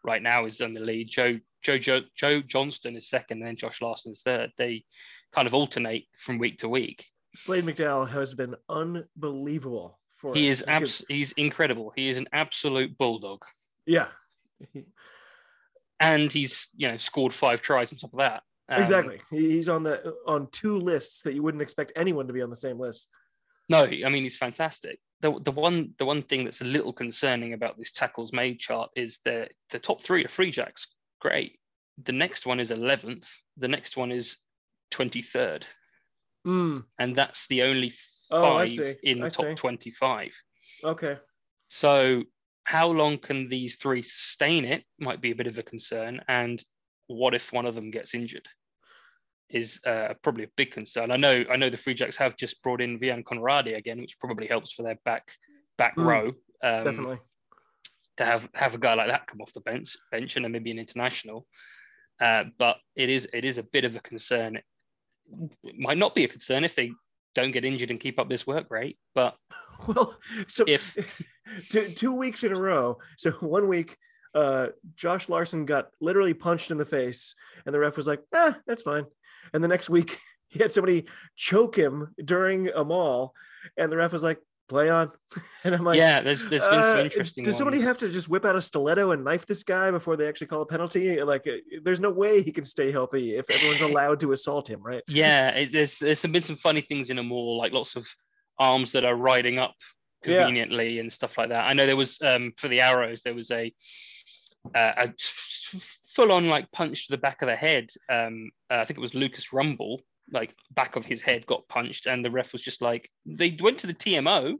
Speaker 2: right now is on the lead. Joe Joe Joe, Joe Johnston is second, and then Josh Larson is third. They kind of alternate from week to week.
Speaker 1: Slade McDowell has been unbelievable for
Speaker 2: He
Speaker 1: us.
Speaker 2: is abs- he's incredible. He is an absolute bulldog.
Speaker 1: yeah,
Speaker 2: and he's you know scored five tries on top of that. Um,
Speaker 1: exactly. He's on the on two lists that you wouldn't expect anyone to be on the same list.
Speaker 2: No, I mean he's fantastic. The the one the one thing that's a little concerning about this tackles made chart is that the top three are free jacks. Great. The next one is eleventh. The next one is twenty third,
Speaker 1: Mm,
Speaker 2: and that's the only
Speaker 1: Oh, I see.
Speaker 2: in the
Speaker 1: I
Speaker 2: top
Speaker 1: see.
Speaker 2: twenty five.
Speaker 1: okay.
Speaker 2: So how long can these three sustain it might be a bit of a concern. And what if one of them gets injured? Is uh, probably a big concern. I know. I know the Free Jacks have just brought in Wian Conradie again, which probably helps for their back back
Speaker 1: Mm,
Speaker 2: row. Um,
Speaker 1: Definitely.
Speaker 2: to have have a guy like that come off the bench bench and maybe an international. Uh, but it is it is a bit of a concern. It might not be a concern if they don't get injured and keep up this work rate, but
Speaker 1: Well, so
Speaker 2: if-
Speaker 1: two, two weeks in a row. So one week, uh, Josh Larson got literally punched in the face, and the ref was like, "Ah, that's fine." And the next week, he had somebody choke him during a mall, and the ref was like, play on. and I'm like,
Speaker 2: yeah, there's there's been some
Speaker 1: uh,
Speaker 2: interesting.
Speaker 1: Does somebody
Speaker 2: ones.
Speaker 1: have to just whip out a stiletto and knife this guy before they actually call a penalty? Like, uh, there's no way he can stay healthy if everyone's allowed to assault him, right?
Speaker 2: Yeah, it, there's there's been some funny things in a mall, like lots of arms that are riding up
Speaker 1: Yeah.
Speaker 2: conveniently and stuff like that. I know there was um for the arrows there was a uh, a full on like punch to the back of the head. Um, uh, I think it was Lucas Rumble, like back of his head got punched, and the ref was just like they went to the TMO,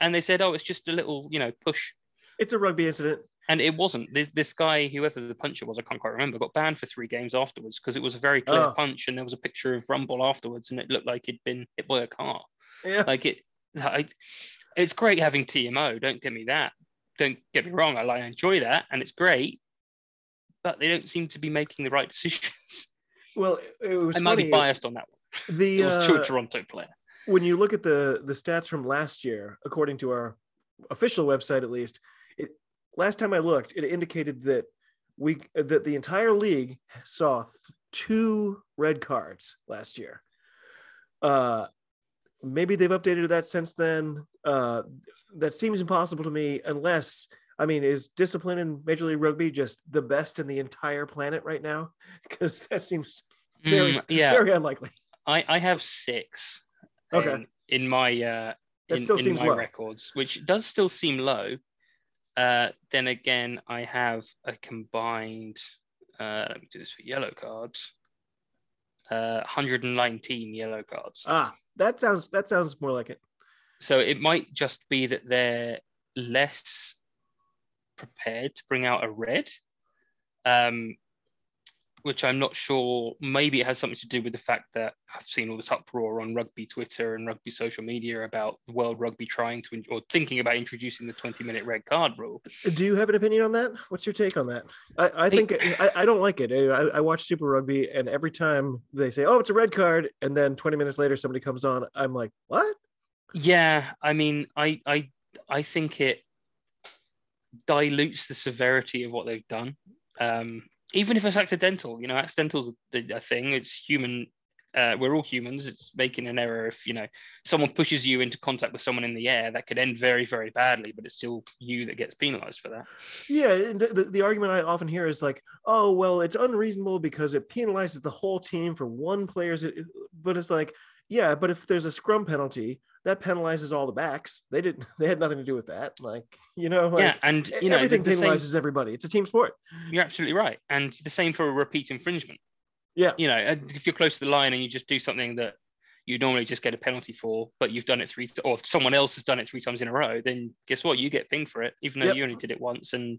Speaker 2: and they said, oh, it's just a little you know push.
Speaker 1: It's a rugby incident.
Speaker 2: And it wasn't. This, this guy, whoever the puncher was, I can't quite remember, got banned for three games afterwards because it was a very clear
Speaker 1: Oh.
Speaker 2: punch, and there was a picture of Rumble afterwards, and it looked like he'd been hit by a car.
Speaker 1: Yeah.
Speaker 2: Like it, I, it's great having TMO. Don't get me that. Don't get me wrong. I like I enjoy that, and it's great. But they don't seem to be making the right decisions.
Speaker 1: Well, it was
Speaker 2: I might
Speaker 1: funny.
Speaker 2: be biased on that one.
Speaker 1: The
Speaker 2: It was to
Speaker 1: uh,
Speaker 2: a Toronto player.
Speaker 1: when you look at the the stats from last year, according to our official website, at least, it last time I looked, it indicated that we that the entire league saw two red cards last year. Uh, maybe they've updated that since then. Uh, that seems impossible to me, unless I mean, is discipline in Major League Rugby just the best in the entire planet right now? Because that seems very,
Speaker 2: Mm, yeah,
Speaker 1: very unlikely.
Speaker 2: I, I have six.
Speaker 1: Okay.
Speaker 2: in, in my uh,
Speaker 1: That
Speaker 2: in,
Speaker 1: still
Speaker 2: in
Speaker 1: seems
Speaker 2: my
Speaker 1: low.
Speaker 2: records, which does still seem low. Uh, then again, I have a combined. Uh, let me do this for yellow cards. Uh, 119 yellow cards.
Speaker 1: Ah, that sounds that sounds more like it.
Speaker 2: So it might just be that they're less prepared to bring out a red, um, which I'm not sure. Maybe it has something to do with the fact that I've seen all this uproar on rugby Twitter and rugby social media about the World Rugby trying to or thinking about introducing the 20 minute red card rule.
Speaker 1: Do you have an opinion on that? What's your take on that? I, I think I, I don't like it. I, I watch Super Rugby, and every time they say, "Oh, it's a red card," and then 20 minutes later somebody comes on, I'm like, "What?"
Speaker 2: Yeah, I mean, I I I think it dilutes the severity of what they've done. Um, even if it's accidental, you know, accidental's a, a thing. It's human. Uh, we're all humans. It's making an error. If you know someone pushes you into contact with someone in the air, that could end very, very badly. But it's still you that gets penalised for that.
Speaker 1: Yeah, the, the argument I often hear is like, "Oh, well, it's unreasonable because it penalizes the whole team for one player's." But it's like, yeah, but if there's a scrum penalty, that penalizes all the backs. They didn't. They had nothing to do with that. Like, you know, like
Speaker 2: yeah, and you know,
Speaker 1: everything
Speaker 2: the same,
Speaker 1: penalizes everybody. It's a team sport.
Speaker 2: you're absolutely right. And the same for a repeat infringement.
Speaker 1: Yeah.
Speaker 2: you know, uh, if you're close to the line and you just do something that you normally just get a penalty for, but you've done it three, or someone else has done it three times in a row, then guess what? You get pinged for it, even though
Speaker 1: Yep.
Speaker 2: you only did it once. And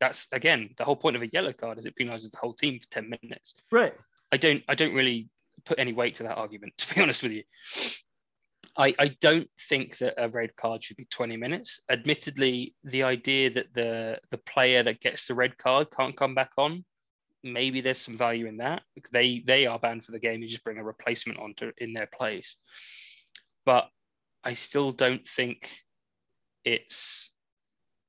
Speaker 2: that's again the whole point of a yellow card is it penalizes the whole team for ten minutes.
Speaker 1: Right.
Speaker 2: I don't, I don't really put any weight to that argument, to be honest with you. I, I don't think that a red card should be 20 minutes. Admittedly, the idea that the the player that gets the red card can't come back on, maybe there's some value in that. They they are banned for the game. You just bring a replacement onto in their place. But I still don't think it's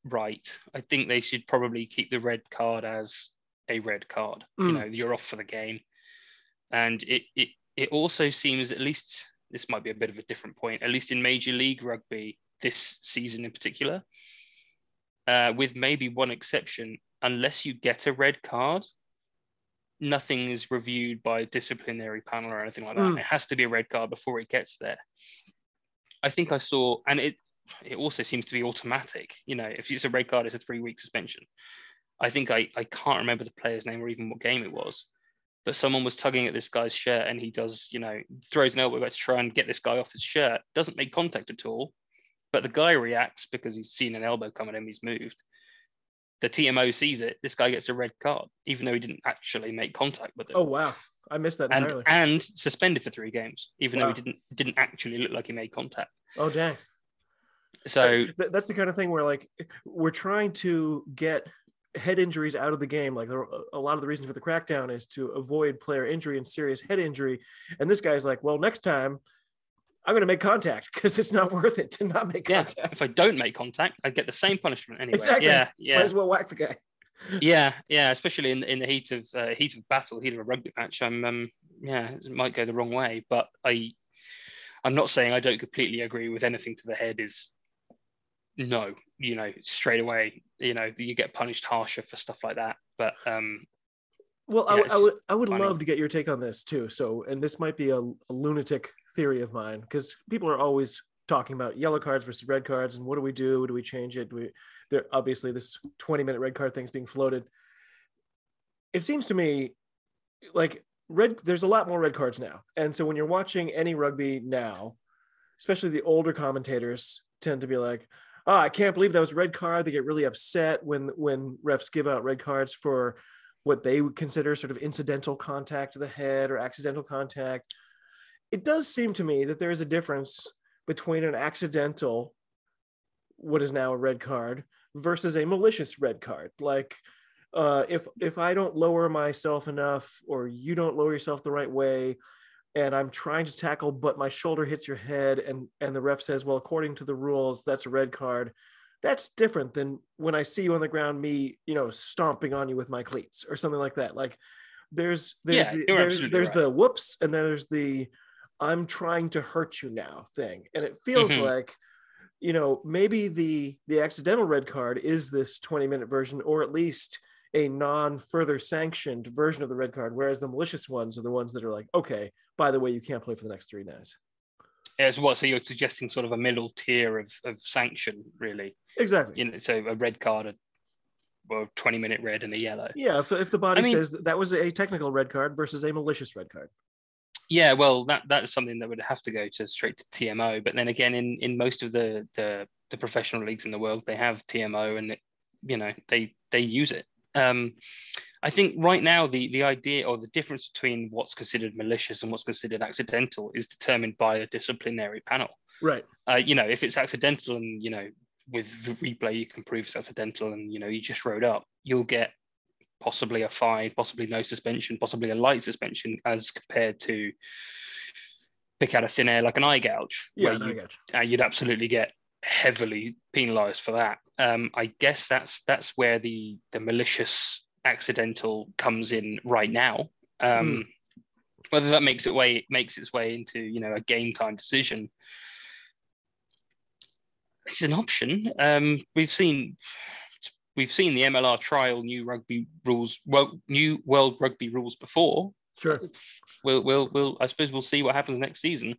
Speaker 2: right. I think they should probably keep the red card as a red card. You
Speaker 1: Mm.
Speaker 2: know, you're off for the game. And it it it also seems at least this might be a bit of a different point, at least in Major League Rugby this season in particular, uh, with maybe one exception, unless you get a red card, nothing is reviewed by a disciplinary panel or anything like that.
Speaker 1: Mm.
Speaker 2: It has to be a red card before it gets there. I think I saw, and it it also seems to be automatic. You know, if it's a red card, it's a three week suspension. I think I, I can't remember the player's name or even what game it was, but someone was tugging at this guy's shirt and he does, you know, throws an elbow back to try and get this guy off his shirt, doesn't make contact at all. But the guy reacts because he's seen an elbow come at him, he's moved. The TMO sees it, this guy gets a red card, even though he didn't actually make contact with it.
Speaker 1: Oh wow, I missed that
Speaker 2: and
Speaker 1: entirely.
Speaker 2: and suspended for three games, even though he didn't didn't actually look like he made contact.
Speaker 1: oh dang.
Speaker 2: So
Speaker 1: that's the kind of thing where like we're trying to get head injuries out of the game like there, a lot of the reason for the crackdown is to avoid player injury and serious head injury and this guy's like well next time i'm going to make contact because it's not worth it to not make
Speaker 2: yeah,
Speaker 1: contact
Speaker 2: if I don't make contact, I get the same punishment anyway.
Speaker 1: Exactly.
Speaker 2: Yeah,
Speaker 1: might
Speaker 2: yeah,
Speaker 1: as well whack the guy
Speaker 2: yeah, yeah. Especially in, in the heat of uh, heat of battle, heat of a rugby match. I'm um yeah, it might go the wrong way, but I I'm not saying I don't completely agree with anything to the head is no, you know, straight away, you know, you get punished harsher for stuff like that. But um,
Speaker 1: well, yeah, I, I, would I would funny. love to get your take on this too. So, and this might be a, a lunatic theory of mine because people are always talking about yellow cards versus red cards and what do we do? Do we change it? Do we there obviously this 20 minute red card thing's being floated. It seems to me like red there's a lot more red cards now. And so when you're watching any rugby now, especially the older commentators tend to be like, oh, I can't believe that was a red card. They get really upset when when refs give out red cards for what they would consider sort of incidental contact to the head or accidental contact. It does seem to me that there is a difference between an accidental, what is now a red card, versus a malicious red card. Like uh, if if I don't lower myself enough, or you don't lower yourself the right way, and I'm trying to tackle, but my shoulder hits your head, and and the ref says, well, according to the rules, that's a red card. That's different than when I see you on the ground, me, you know, stomping on you with my cleats or something like that. Like there's there's yeah, the there's, there's right. the whoops, and then there's the I'm trying to hurt you now thing, and it feels mm-hmm. like you know maybe the the accidental red card is this 20 minute version, or at least a non further sanctioned version of the red card, whereas the malicious ones are the ones that are like, okay, by the way, you can't play for the next three days.
Speaker 2: As well, So you're suggesting sort of a middle tier of, of sanction, really?
Speaker 1: Exactly.
Speaker 2: You know, so a red card, a well, 20 minute red and a yellow.
Speaker 1: Yeah, if, if the body I mean, says that, that was a technical red card versus a malicious red card.
Speaker 2: Yeah, well, that that is something that would have to go to straight to TMO. But then again, in in most of the the, the professional leagues in the world, they have TMO, and it, you know they they use it. Um, I think right now the the idea or the difference between what's considered malicious and what's considered accidental is determined by a disciplinary panel.
Speaker 1: Right.
Speaker 2: Uh, you know, if it's accidental and you know with the replay you can prove it's accidental and you know you just rode up, you'll get possibly a fine, possibly no suspension, possibly a light suspension, as compared to pick out a thin air like an eye gouge,
Speaker 1: yeah,
Speaker 2: where
Speaker 1: you, gouge.
Speaker 2: Uh, you'd absolutely get heavily penalised for that. Um, I guess that's that's where the the malicious accidental comes in right now. Um, mm. Whether that makes it way makes its way into you know a game time decision, it's an option. Um, we've seen we've seen the MLR trial new rugby rules, well, new world rugby rules before.
Speaker 1: Sure.
Speaker 2: We'll, we'll, we'll, I suppose we'll see what happens next season.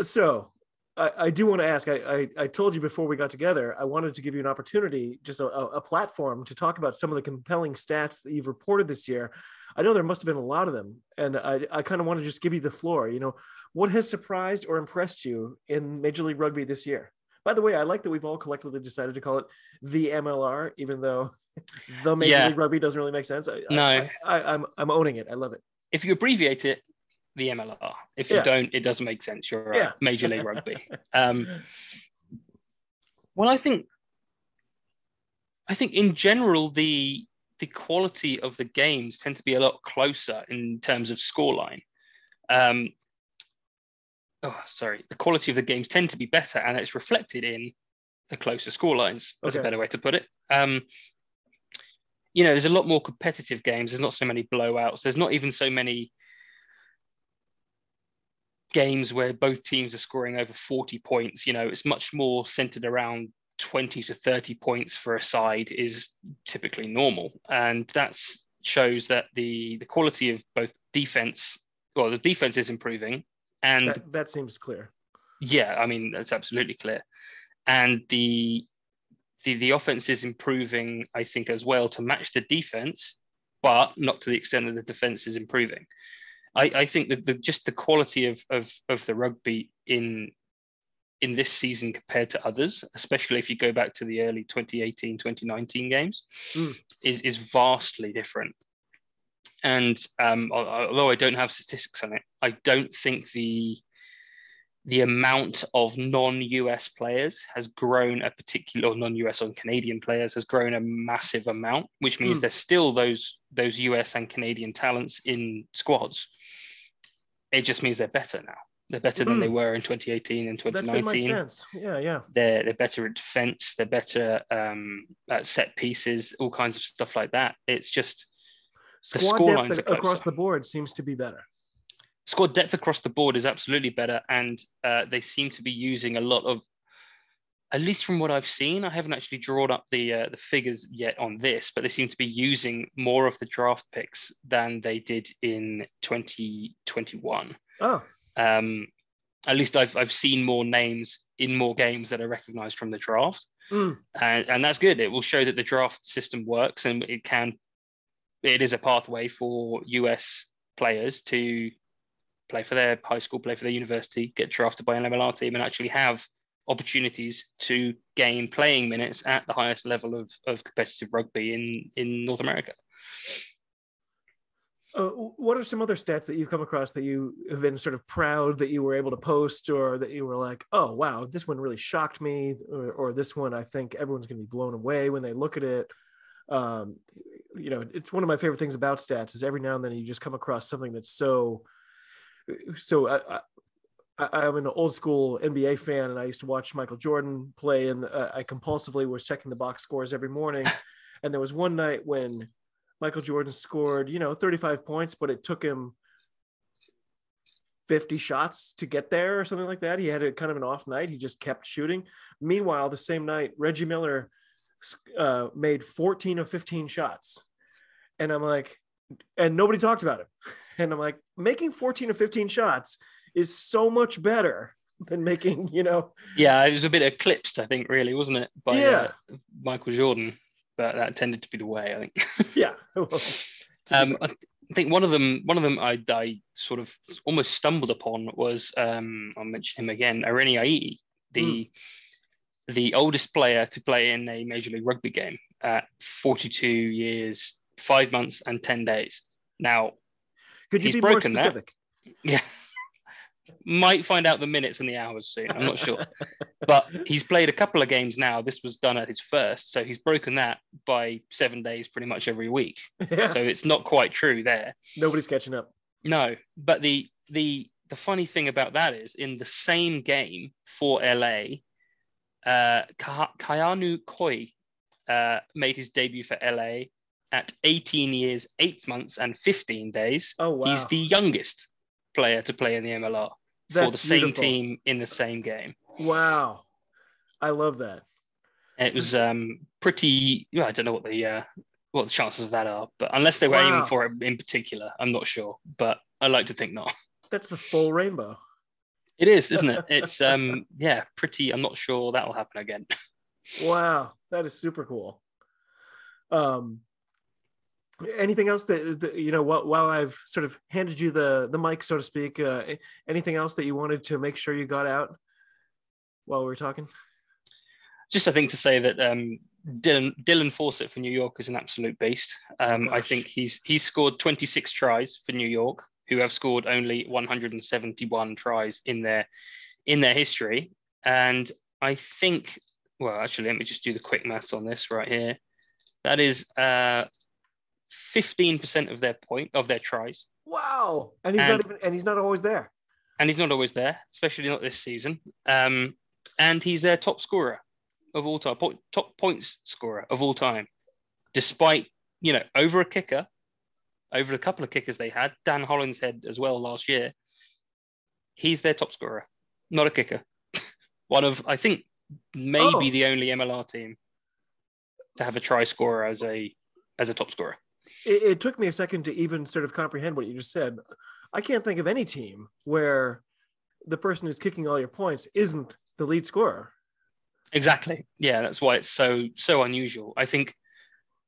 Speaker 1: So I, I do want to ask, I, I, I, told you before we got together, I wanted to give you an opportunity, just a, a platform to talk about some of the compelling stats that you've reported this year. I know there must have been a lot of them, and I, I kind of want to just give you the floor. You know, what has surprised or impressed you in Major League Rugby this year? By the way, I like that we've all collectively decided to call it the MLR, even though the Major yeah. League Rugby doesn't really make sense. I,
Speaker 2: no,
Speaker 1: I, I, I'm I'm owning it. I love it.
Speaker 2: If you abbreviate it, the MLR. If you yeah. don't, it doesn't make sense. You're. Yeah. Major League Rugby. um, well, I think I think in general the the quality of the games tend to be a lot closer in terms of scoreline. Um, oh, sorry, the quality of the games tend to be better, and it's reflected in the closer score lines. That's okay. a better way to put it. Um, you know, there's a lot more competitive games. There's not so many blowouts. There's not even so many games where both teams are scoring over 40 points. You know, it's much more centered around 20 to 30 points for a side is typically normal, and that shows that the the quality of both defense, well, the defense is improving, and
Speaker 1: that, that seems clear.
Speaker 2: Yeah, I mean that's absolutely clear, and the the the offense is improving, I think, as well to match the defense, but not to the extent that the defense is improving. I, I think that the, just the quality of, of of the rugby in in this season compared to others, especially if you go back to the early 2018, 2019 games, mm. is is vastly different. And um, although I don't have statistics on it, I don't think the the amount of non-US players has grown a particular, non-US or Canadian players has grown a massive amount, which means mm. there's still those those US and Canadian talents in squads. It just means they're better now. They're better mm. than they hmm. were in 2018 and 2019. That's
Speaker 1: sense. Yeah, yeah.
Speaker 2: They're they're better at defense. They're better um, at set pieces, all kinds of stuff like that. It's just
Speaker 1: squad depth across the board seems to be better.
Speaker 2: squad depth across the board is absolutely better, and uh, they seem to be using a lot of, at least from what I've seen, I haven't actually drawn up the uh, the figures yet on this, but they seem to be using more of the draft picks than they did in 2021.
Speaker 1: Oh,
Speaker 2: Um, at least I've I've seen more names in more games that are recognised from the draft,
Speaker 1: Mm.
Speaker 2: and and that's good. It will show that the draft system works, and it can, it is a pathway for US players to play for their high school, play for their university, get drafted by an MLR team, and actually have opportunities to gain playing minutes at the highest level of, of competitive rugby in in North America.
Speaker 1: Uh, what are some other stats that you've come across that you have been sort of proud that you were able to post, or that you were like, "Oh, wow, this one really shocked me," or, or "This one, I think everyone's going to be blown away when they look at it." Um, you know, it's one of my favorite things about stats is every now and then you just come across something that's so. So I, I, I'm an old school NBA fan, and I used to watch Michael Jordan play, and uh, I compulsively was checking the box scores every morning. and there was one night when Michael Jordan scored, you know, 35 points, but it took him 50 shots to get there or something like that. He had a kind of an off night. He just kept shooting. Meanwhile, the same night, Reggie Miller uh, made 14 of 15 shots. And I'm like, and nobody talked about him. And I'm like, making 14 or 15 shots is so much better than making, you know,
Speaker 2: Yeah, it was a bit eclipsed, I think, really, wasn't it, by
Speaker 1: Yeah.
Speaker 2: uh, Michael Jordan? But that tended to be the way, I think.
Speaker 1: yeah.
Speaker 2: um, I think one of them, one of them, I, I sort of almost stumbled upon was um, I'll mention him again, Irene Aii, the the oldest player to play in a Major League Rugby game at 42 years, five months, and 10 days. Now,
Speaker 1: Could you be more
Speaker 2: broken that.
Speaker 1: specific?
Speaker 2: yeah. Might find out the minutes and the hours soon. I'm not sure. but he's played a couple of games now. This was done at his first. So he's broken that by seven days pretty much every week.
Speaker 1: yeah.
Speaker 2: So it's not quite true there.
Speaker 1: Nobody's catching up.
Speaker 2: No. But the the the funny thing about that is in the same game for LA, uh Kayanu Koi uh, made his debut for LA at 18 years, eight months, and 15 days.
Speaker 1: Oh, wow.
Speaker 2: He's the youngest player to play in the MLR for
Speaker 1: That's
Speaker 2: the same team in the same game.
Speaker 1: Wow. I love that.
Speaker 2: And it was um, pretty. Yeah, I don't know what the uh, what the chances of that are, but unless they were aiming for it in particular, I'm not sure. But I like to think not.
Speaker 1: That's the full rainbow.
Speaker 2: It is, isn't it? It's um, yeah, pretty. I'm not sure that will happen again.
Speaker 1: Wow, that is super cool. Um, anything else that, that you know? While, while I've sort of handed you the the mic, so to speak, uh, anything else that you wanted to make sure you got out while we were talking?
Speaker 2: Just I think to say that um, Dylan Dylan Fawsitt for New York is an absolute beast. Um, I think he's he's scored 26 tries for New York, who have scored only 171 tries in their in their history. And I think, well, actually, let me just do the quick maths on this right here. That is uh, 15% of their point of their tries,
Speaker 1: Wow, and he's
Speaker 2: And-
Speaker 1: not even and he's not always there.
Speaker 2: and he's not always there, especially not this season. Um, and he's their top scorer of all time, po- top points scorer of all time, despite you know over a kicker, over a couple of kickers they had, Dan Hollinshead as well last year. He's their top scorer, not a kicker. One of I think maybe
Speaker 1: Oh.
Speaker 2: the only MLR team to have a try scorer as a as a top scorer.
Speaker 1: It, it took me a second to even sort of comprehend what you just said. I can't think of any team where the person who's kicking all your points isn't the lead scorer.
Speaker 2: Exactly. Yeah, that's why it's so so unusual. I think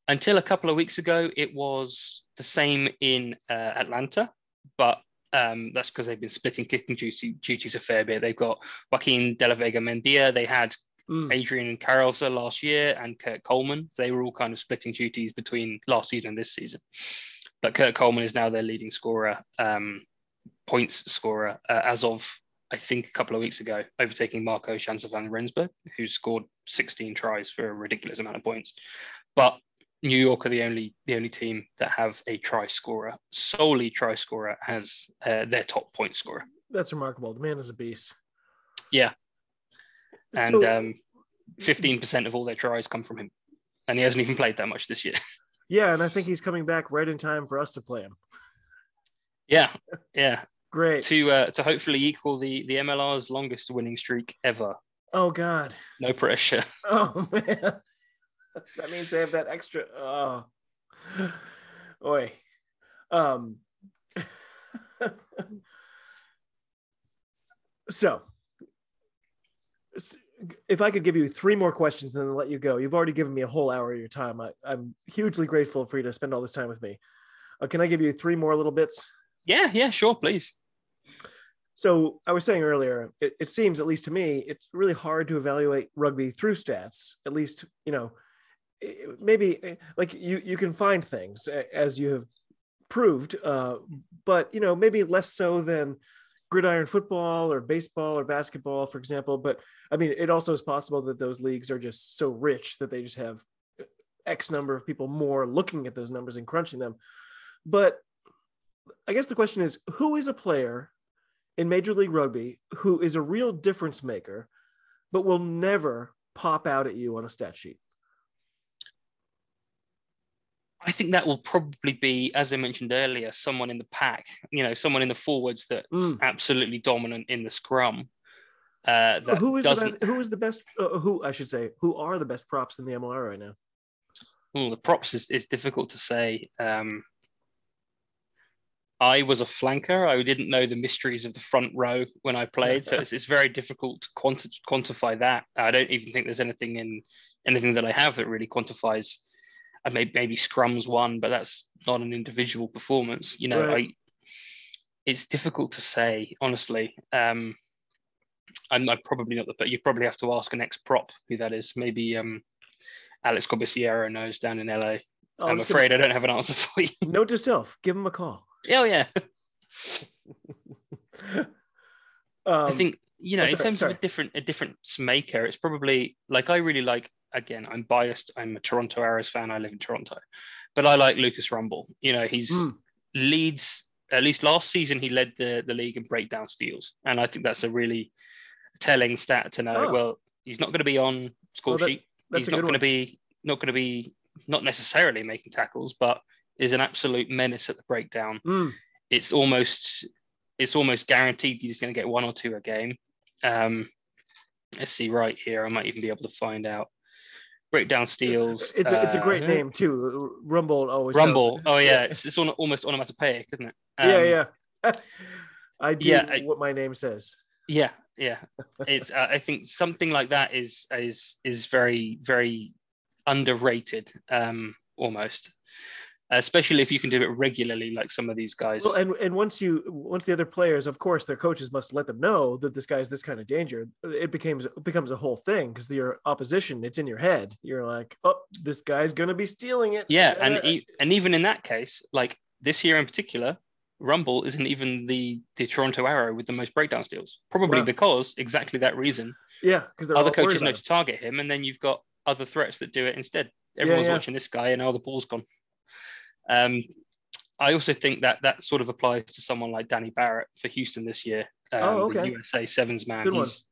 Speaker 2: until a couple of weeks ago, it was the same in uh, Atlanta, but um, that's because they've been splitting kicking duties a fair bit. They've got Joaquin De La Vega Mendia. They had
Speaker 1: Mm.
Speaker 2: Adrian Carlsa last year and Kurt Coleman. They were all kind of splitting duties between last season and this season. But Kurt Coleman is now their leading scorer, um, points scorer, uh, as of I think a couple of weeks ago, overtaking Marco Schanzer van Rensburg, who scored 16 tries for a ridiculous amount of points. But New York are the only the only team that have a try scorer, solely try scorer as uh, their top point scorer.
Speaker 1: That's remarkable. The man is a beast.
Speaker 2: Yeah. And
Speaker 1: So-
Speaker 2: um, 15% of all their tries come from him. And he hasn't even played that much this year.
Speaker 1: Yeah, and I think he's coming back right in time for us to play him.
Speaker 2: Yeah, yeah.
Speaker 1: Great.
Speaker 2: to uh, to hopefully equal the the MLR's longest winning streak ever.
Speaker 1: Oh God.
Speaker 2: No pressure.
Speaker 1: Oh man. that means they have that extra. Oh. Oi. Um. so, if I could give you three more questions and then let you go, you've already given me a whole hour of your time. I, I'm hugely grateful for you to spend all this time with me. Uh, can I give you three more little bits?
Speaker 2: Yeah, yeah, sure, please.
Speaker 1: So I was saying earlier, it, it seems, at least to me, it's really hard to evaluate rugby through stats. At least, you know, maybe eh, like you you can find things as you have proved, uh, but you know maybe less so than gridiron football or baseball or basketball, for example. But I mean, it also is possible that those leagues are just so rich that they just have uh, X number of people more looking at those numbers and crunching them. But I guess the question is, who is a player in Major League Rugby who is a real difference maker, but will never pop out at you on a stat sheet?
Speaker 2: I think that will probably be, as I mentioned earlier, someone in the pack. You know, someone in the forwards that's
Speaker 1: Mm.
Speaker 2: absolutely dominant in the scrum. Uh, that
Speaker 1: who is the
Speaker 2: doesn't.
Speaker 1: best, who is the best? Uh, who I should say, who are the best props in the MLR right now?
Speaker 2: Ooh, the props is, is difficult to say. Um, I was a flanker. I didn't know the mysteries of the front row when I played, so it's, it's very difficult to quanti- quantify that. I don't even think there's anything in anything that I have that really quantifies. I may, maybe scrums one, but that's not an individual performance. You know,
Speaker 1: Right.
Speaker 2: I. It's difficult to say, honestly. Um, I'm, I'm probably not the, but you probably have to ask an ex prop who that is. Maybe um, Alex Corbisiero knows down in LA.
Speaker 1: Oh,
Speaker 2: I'm
Speaker 1: just
Speaker 2: afraid I don't have an answer for you.
Speaker 1: note to self: give him a call.
Speaker 2: Oh yeah,
Speaker 1: um,
Speaker 2: I think you know
Speaker 1: oh,
Speaker 2: in terms
Speaker 1: sorry.
Speaker 2: of a different a different maker, it's probably like I really like. Again, I'm biased. I'm a Toronto Arrows fan. I live in Toronto, but I like Lucas Rumble. You know, he's
Speaker 1: Mm.
Speaker 2: leads at least last season he led the the league in breakdown steals, and I think that's a really telling stat to know.
Speaker 1: Oh.
Speaker 2: Well, he's not going to be on score
Speaker 1: Well, that-
Speaker 2: sheet. he's not going to be not going to be not necessarily making tackles, but is an absolute menace at the breakdown.
Speaker 1: Mm.
Speaker 2: It's almost it's almost guaranteed he's going to get one or two a game. Um, let's see right here. I might even be able to find out. Breakdown steals.
Speaker 1: It's a, it's a great
Speaker 2: uh,
Speaker 1: name too. Rumble always sounds-
Speaker 2: Rumble. Oh yeah, it's it's on, almost onomatopoeic, isn't it?
Speaker 1: yeah,
Speaker 2: Um,
Speaker 1: yeah. I do
Speaker 2: yeah, I-
Speaker 1: what my name says.
Speaker 2: Yeah, yeah. It's uh, I think something like that is is is very very underrated um almost. Especially if you can do it regularly like some of these guys.
Speaker 1: Well, and and once you once the other players, of course, their coaches must let them know that this guy's this kind of danger. It becomes it becomes a whole thing because your opposition, it's in your head. You're like, oh, this guy's gonna be stealing it.
Speaker 2: yeah, and
Speaker 1: Uh,
Speaker 2: e- and even in that case, like this year in particular, Rumble isn't even the the Toronto Arrow with the most breakdown steals. Probably
Speaker 1: Wow.
Speaker 2: because exactly that reason.
Speaker 1: yeah, because
Speaker 2: Other coaches know to target him, and then you've got other threats that do it instead. Everyone's
Speaker 1: yeah.
Speaker 2: watching this guy, and now the ball's gone. Um, I also think that that sort of applies to someone like Danny Barrett for Houston this year. Um,
Speaker 1: Oh, okay.
Speaker 2: The USA sevens man.
Speaker 1: Good one.
Speaker 2: he's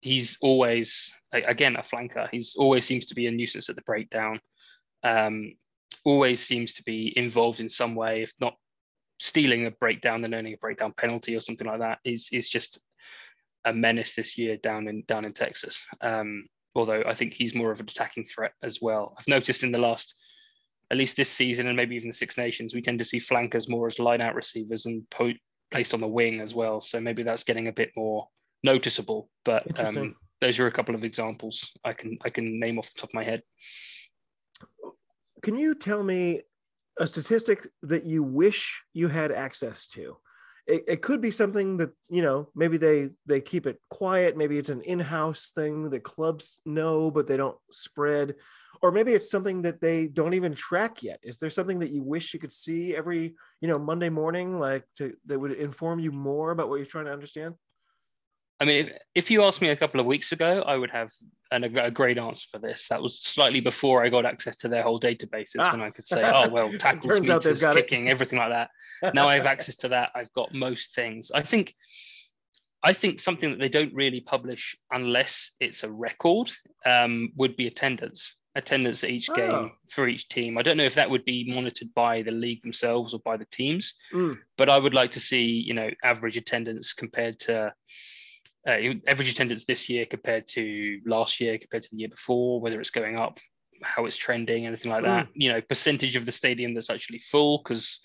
Speaker 2: he's always again a flanker. He's always seems to be a nuisance at the breakdown. Um, always seems to be involved in some way, if not stealing a breakdown, then earning a breakdown penalty or something like that. Is is just a menace this year down in down in Texas. Um, although I think he's more of an attacking threat as well. I've noticed in the last, at least this season, and maybe even the Six Nations, we tend to see flankers more as line out receivers and po- placed on the wing as well. So maybe that's getting a bit more noticeable. But um, those are a couple of examples I can I can name off the top of my head.
Speaker 1: Can you tell me a statistic that you wish you had access to? It, it could be something that you know maybe they they keep it quiet. Maybe it's an in-house thing that clubs know but they don't spread. Or maybe it's something that they don't even track yet. Is there something that you wish you could see every you know monday morning like to that would inform you more about what you're trying to understand
Speaker 2: I mean, if, if you asked me a couple of weeks ago, I would have an, a, great answer for this. That was slightly before I got access to their whole databases
Speaker 1: Ah.
Speaker 2: when I could say, oh, well, tackles, meters,
Speaker 1: got it.
Speaker 2: kicking, everything like that. Now I have access to that. I've got most things. I think I think something that they don't really publish unless it's a record um, would be attendance. attendance at each
Speaker 1: Oh.
Speaker 2: game for each team. I don't know if that would be monitored by the league themselves or by the teams,
Speaker 1: Mm.
Speaker 2: but I would like to see you know average attendance compared to uh, average attendance this year compared to last year compared to the year before, whether it's going up, how it's trending, anything like that. You know, percentage of the stadium that's actually full because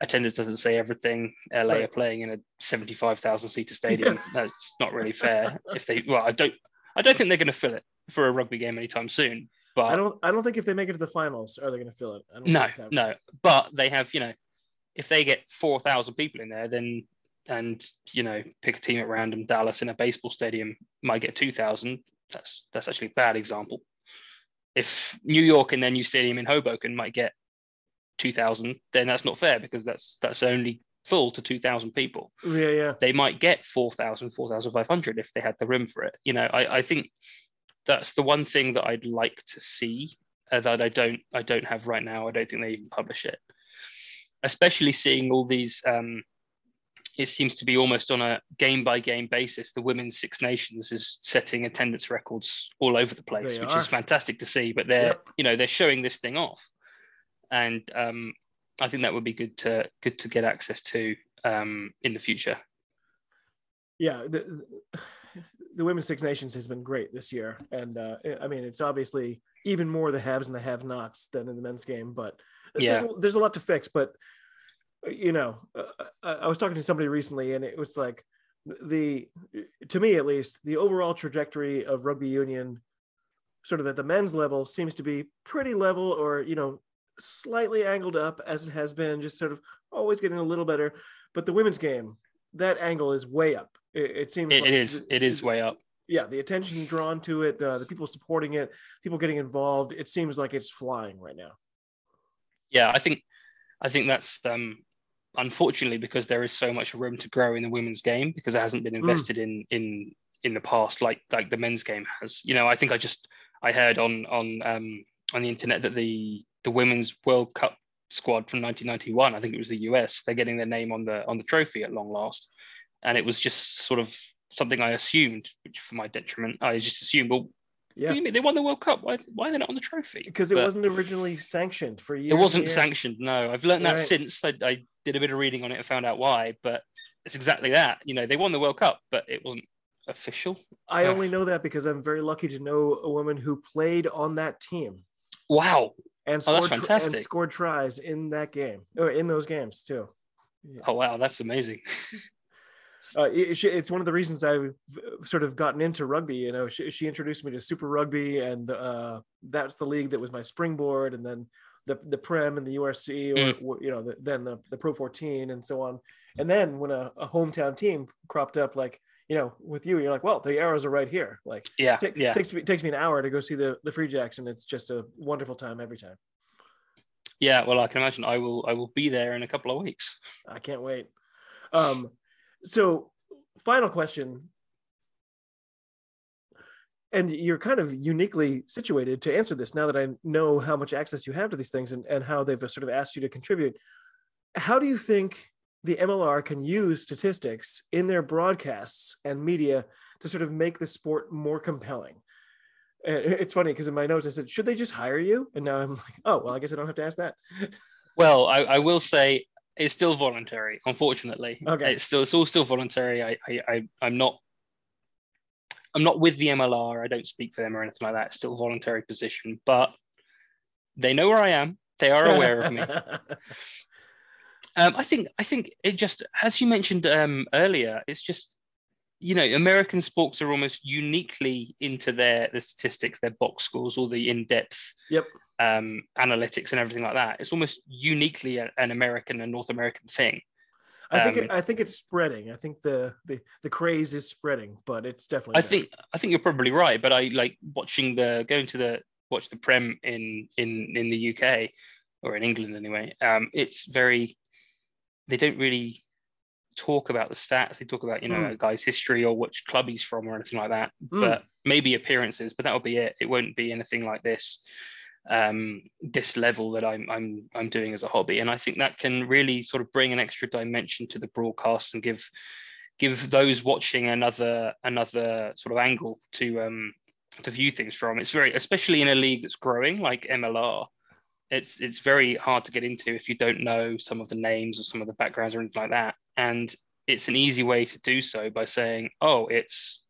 Speaker 2: attendance doesn't say everything. LA
Speaker 1: Right.
Speaker 2: are playing in a seventy-five thousand seater stadium. That's not really fair. If they well, I don't, I don't think they're going to fill it for a rugby game anytime soon. But
Speaker 1: I don't. I don't think if they make it to the finals, are they going to fill it? I don't
Speaker 2: no, no. But they have, you know, if they get four thousand people in there, then and you know, pick a team at random, Dallas in a baseball stadium might get two thousand. That's that's actually a bad example. If New York and their new stadium in Hoboken might get two thousand, then that's not fair because that's that's only full to two thousand people.
Speaker 1: Yeah, yeah.
Speaker 2: They might get 4,000, 4,500 if they had the room for it. You know, I, I think that's the one thing that I'd like to see uh, that I don't I don't have right now. I don't think they even publish it. Especially seeing all these um, it seems to be almost on a game by game basis. The women's Six Nations is setting attendance records all over the place,
Speaker 1: They
Speaker 2: which
Speaker 1: are.
Speaker 2: is fantastic to see. But they're
Speaker 1: Yep.
Speaker 2: you know they're showing this thing off, and um, I think that would be good to good to get access to um, in the future.
Speaker 1: yeah the, the women's six nations has been great this year and uh, i mean it's obviously even more the haves and the have nots than in the men's game but
Speaker 2: Yeah.
Speaker 1: there's, a, there's a lot to fix but you know uh, I, I was talking to somebody recently and it was like the to me at least the overall trajectory of rugby union sort of at the men's level seems to be pretty level or you know slightly angled up as it has been just sort of always getting a little better. But the women's game that angle is way up. It, it seems
Speaker 2: It,
Speaker 1: like
Speaker 2: it is it is way up.
Speaker 1: yeah the attention drawn to it uh, the people supporting it people getting involved it seems like it's flying right now.
Speaker 2: Yeah, I think, I think that's um, unfortunately because there is so much room to grow in the women's game because it hasn't been
Speaker 1: Mm.
Speaker 2: invested in in in the past like like the men's game has. You know, I think I just I heard on on um, on the internet that the the women's World Cup squad from 1991, I think it was the US, they're getting their name on the on the trophy at long last, and it was just sort of something I assumed, which for my detriment, I just assumed, well,
Speaker 1: yeah
Speaker 2: mean they won the World Cup? Why why are they not on the trophy?
Speaker 1: because it
Speaker 2: But-
Speaker 1: wasn't originally sanctioned for years
Speaker 2: it wasn't
Speaker 1: years.
Speaker 2: sanctioned. No, I've learned that
Speaker 1: Right.
Speaker 2: since I, I did a bit of reading on it and found out why. But it's exactly that. You know, they won the World Cup, but it wasn't official.
Speaker 1: I
Speaker 2: Yeah.
Speaker 1: only know that because I'm very lucky to know a woman who played on that team
Speaker 2: Wow.
Speaker 1: and
Speaker 2: Oh, that's
Speaker 1: scored, and scored tries in that game or in those games too.
Speaker 2: Oh wow, that's amazing.
Speaker 1: Uh, it- it's one of the reasons I've sort of gotten into rugby. You know, she, she introduced me to Super Rugby, and uh, that's the league that was my springboard, and then the the Prem and the URC, or,
Speaker 2: Mm.
Speaker 1: you know, the, then the the Pro 14 and so on. And then when a, a hometown team cropped up, like you know, with you, you're like, well, the arrows are right here. Like,
Speaker 2: Yeah,
Speaker 1: ta-
Speaker 2: yeah,
Speaker 1: takes me takes me an hour to go see the the Free Jacks, and it's just a wonderful time every time.
Speaker 2: yeah. Well, I can imagine I will I will be there in a couple of weeks.
Speaker 1: I can't wait. Um, so final question. And you're kind of uniquely situated to answer this now that I know how much access you have to these things and, and how they've sort of asked you to contribute. How do you think the MLR can use statistics in their broadcasts and media to sort of make the sport more compelling? Uh, it's funny because in my notes I said, should they just hire you? And now I'm like, oh, well, I guess I don't have to ask that.
Speaker 2: Well, I, I will say it's still voluntary. Unfortunately,
Speaker 1: Okay.
Speaker 2: It's still it's all still voluntary. I I, I I'm not. I'm not with the MLR. I don't speak for them or anything like that. It's still a voluntary position, but they know where I am. They are aware of me. Um, I think I think it just as you mentioned um, earlier, it's just you know American sports are almost uniquely into their the statistics, their box scores, all the in depth
Speaker 1: Yep.
Speaker 2: um, analytics and everything like that. It's almost uniquely an American and North American thing.
Speaker 1: I think
Speaker 2: Um,
Speaker 1: it, I think it's spreading. I think the, the the craze is spreading, but it's definitely.
Speaker 2: I
Speaker 1: there.
Speaker 2: think I think you're probably right, but I like watching the going to the watch the Prem in in in the UK or in England anyway. Um, it's very they don't really talk about the stats. They talk about you know
Speaker 1: Mm.
Speaker 2: a guy's history or which club he's from or anything like that.
Speaker 1: Mm.
Speaker 2: But maybe appearances, but that'll be it. It won't be anything like this um this level that I'm I'm I'm doing as a hobby and I think that can really sort of bring an extra dimension to the broadcast and give give those watching another another sort of angle to um to view things from. It's very, especially in a league that's growing like MLR. It's it's very hard to get into if you don't know some of the names or some of the backgrounds or anything like that. And it's an easy way to do so by saying, "Oh, it's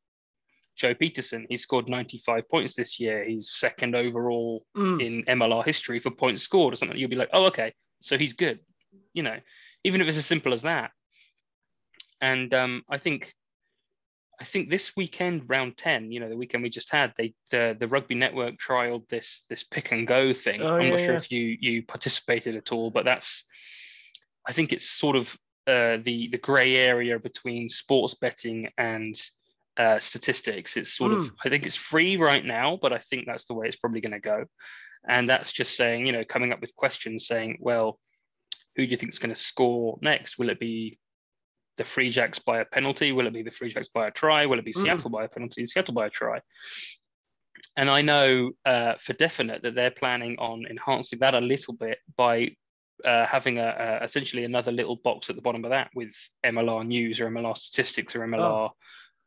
Speaker 2: Joe Pietersen. He scored 95 points this year. He's second overall mm. in MLR history for points scored or something." You'll be like, "Oh, okay, so he's good." You know, even if it's as simple as that. And um, I think I think this weekend, round ten, you know, the weekend we just had, they the the rugby network trialed this this pick and go thing. Oh, I'm yeah, not sure yeah. if you you participated at all, but that's I think it's sort of uh, the the grey area between sports betting and uh, statistics. It's sort mm. of hmm. I think it's free right now, but I think that's the way it's probably going to go. And that's just saying, you know, coming up with questions saying, well, who do you think is going to score next? Will it be the Free Jacks by a penalty? Will it be the Free Jacks by a try? Will it be mm. Seattle mm. by a penalty? Seattle by a try? And I know uh, for definite that they're planning on enhancing that a little bit by uh, having a, a, essentially another little box at the bottom of that with MLR news or MLR statistics or MLR oh.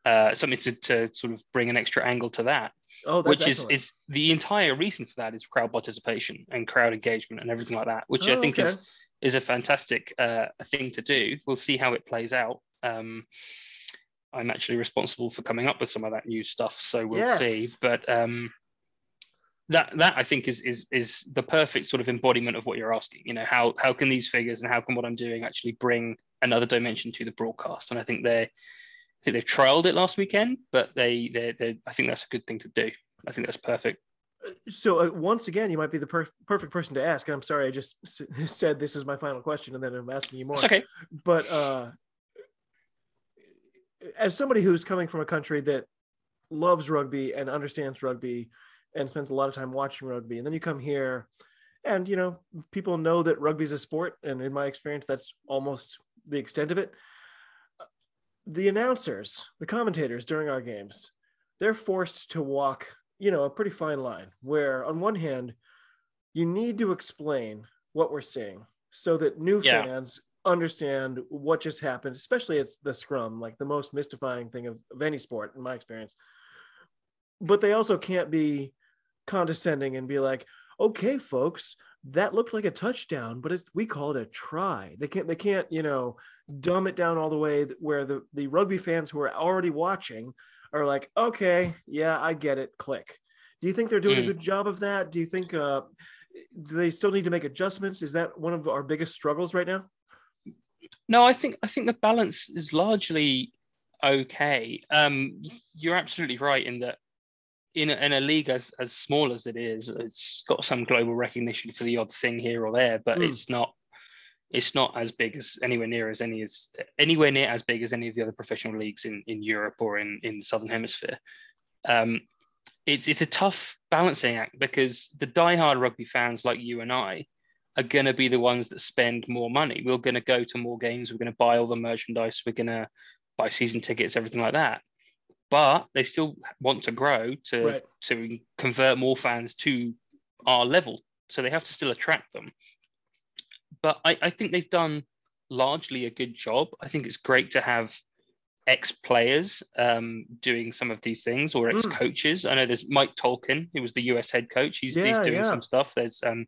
Speaker 2: Uh, something to, to sort of bring an extra angle to that. Oh, which is, is the entire reason for that is crowd participation and crowd engagement and everything like that, which oh, I think okay. is is a fantastic uh, thing to do. We'll see how it plays out. Um, I'm actually responsible for coming up with some of that new stuff, so we'll yes. see. But um, that that I think is is is the perfect sort of embodiment of what you're asking. You know, how how can these figures and how can what I'm doing actually bring another dimension to the broadcast? And I think they I think they've trialed it last weekend, but they they they I think that's a good thing to do. I think that's perfect.
Speaker 1: So uh, once again you might be the per- perfect person to ask and i'm sorry i just s- said this is my final question and then i'm asking you more.
Speaker 2: It's okay.
Speaker 1: But uh, as somebody who's coming from a country that loves rugby and understands rugby and spends a lot of time watching rugby and then you come here and you know people know that rugby is a sport and in my experience that's almost the extent of it the announcers the commentators during our games they're forced to walk you know, a pretty fine line where on one hand, you need to explain what we're seeing so that new yeah. fans understand what just happened, especially it's the scrum, like the most mystifying thing of, of any sport in my experience. But they also can't be condescending and be like, okay, folks, that looked like a touchdown, but it's, we call it a try. They can't, they can't, you know, dumb it down all the way where the, the rugby fans who are already watching are like, okay, yeah, I get it. Click. Do you think they're doing mm. a hmm. good job of that? Do you think uh, do they still need to make adjustments? Is that one of our biggest struggles right now?
Speaker 2: No, I think I think the balance is largely okay. Um, you're absolutely right in that in a, in a league as as small as it is, it's got some global recognition for the odd thing here or there, but mm. it's not it's not as big as anywhere near as any as anywhere near as big as any of the other professional leagues in, in Europe or in, in the Southern Hemisphere. Um, it's it's a tough balancing act because the die-hard rugby fans like you and I are going to be the ones that spend more money. We're going to go to more games. We're going to buy all the merchandise. We're going to buy season tickets, everything like that. But they still want to grow to right. to convert more fans to our level. So they have to still attract them but I, I think they've done largely a good job. I think it's great to have ex players um, doing some of these things or ex coaches. Mm. I know there's Mike Tolkin, who was the US head coach. He's, yeah, he's doing yeah. some stuff. There's um,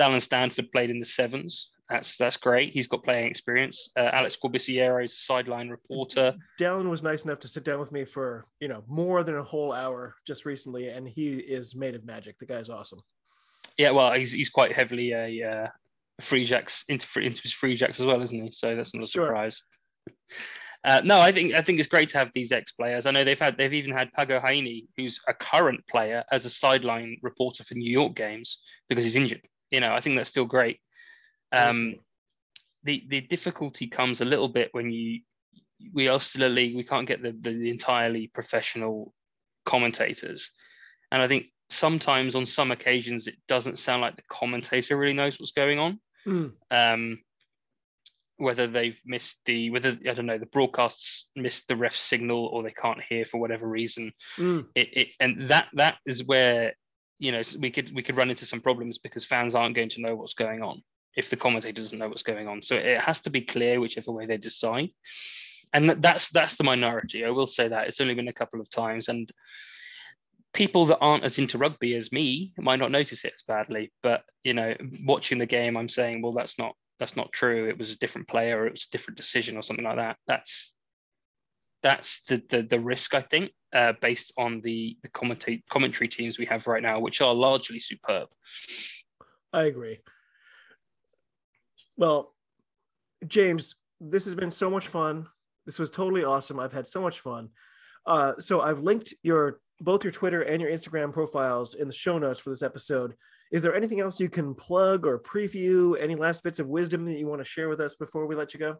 Speaker 2: Dallen Stanford played in the sevens. That's that's great. He's got playing experience. Uh, Alex Corbisiero is a sideline reporter.
Speaker 1: Dallen was nice enough to sit down with me for you know more than a whole hour just recently, and he is made of magic. The guy's awesome.
Speaker 2: Yeah, well, he's, he's quite heavily a uh, free jacks into into his free jacks as well, isn't he? So that's not a sure. surprise. Uh, no, I think I think it's great to have these ex players. I know they've had they've even had Pago Haini, who's a current player, as a sideline reporter for New York games because he's injured. You know, I think that's still great. Um, the the difficulty comes a little bit when you we are still a league. We can't get the, the, the entirely professional commentators, and I think sometimes on some occasions it doesn't sound like the commentator really knows what's going on. Mm. Um, whether they've missed the whether I don't know the broadcasts missed the ref signal or they can't hear for whatever reason. Mm. It, it and that that is where you know we could we could run into some problems because fans aren't going to know what's going on if the commentator doesn't know what's going on. So it has to be clear whichever way they decide. And that's that's the minority. I will say that it's only been a couple of times, and people that aren't as into rugby as me might not notice it as badly. But you know, watching the game, I'm saying, well, that's not that's not true. It was a different player, or it was a different decision, or something like that. That's that's the the, the risk I think, uh, based on the the commentary commentary teams we have right now, which are largely superb.
Speaker 1: I agree. Well, James, this has been so much fun. This was totally awesome. I've had so much fun. Uh, so I've linked your both your Twitter and your Instagram profiles in the show notes for this episode. Is there anything else you can plug or preview? Any last bits of wisdom that you want to share with us before we let you go?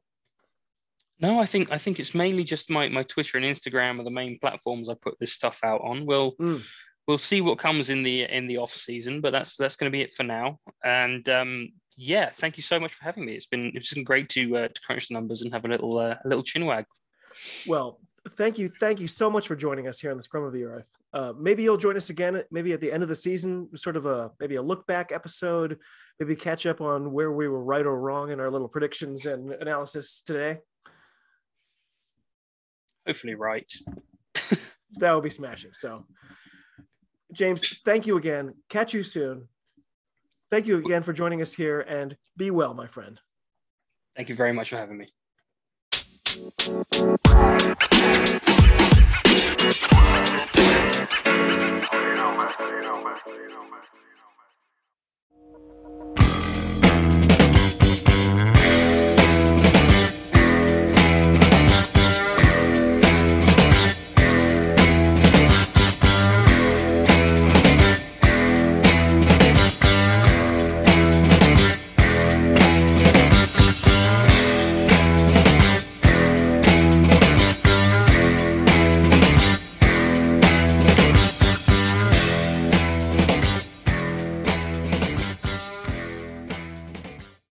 Speaker 2: No, I think I think it's mainly just my my Twitter and Instagram are the main platforms I put this stuff out on. We'll mm. we'll see what comes in the in the off season, but that's that's going to be it for now. And um, yeah, thank you so much for having me. It's been it's been great to uh, to crunch the numbers and have a little uh, a little chinwag.
Speaker 1: Well, thank you, thank you so much for joining us here on the Scrum of the Earth. Uh, maybe you'll join us again, maybe at the end of the season, sort of a maybe a look back episode, maybe catch up on where we were right or wrong in our little predictions and analysis today.
Speaker 2: Hopefully, right.
Speaker 1: that would be smashing. So, James, thank you again. Catch you soon thank you again for joining us here and be well, my friend.
Speaker 2: Thank you very much for having me.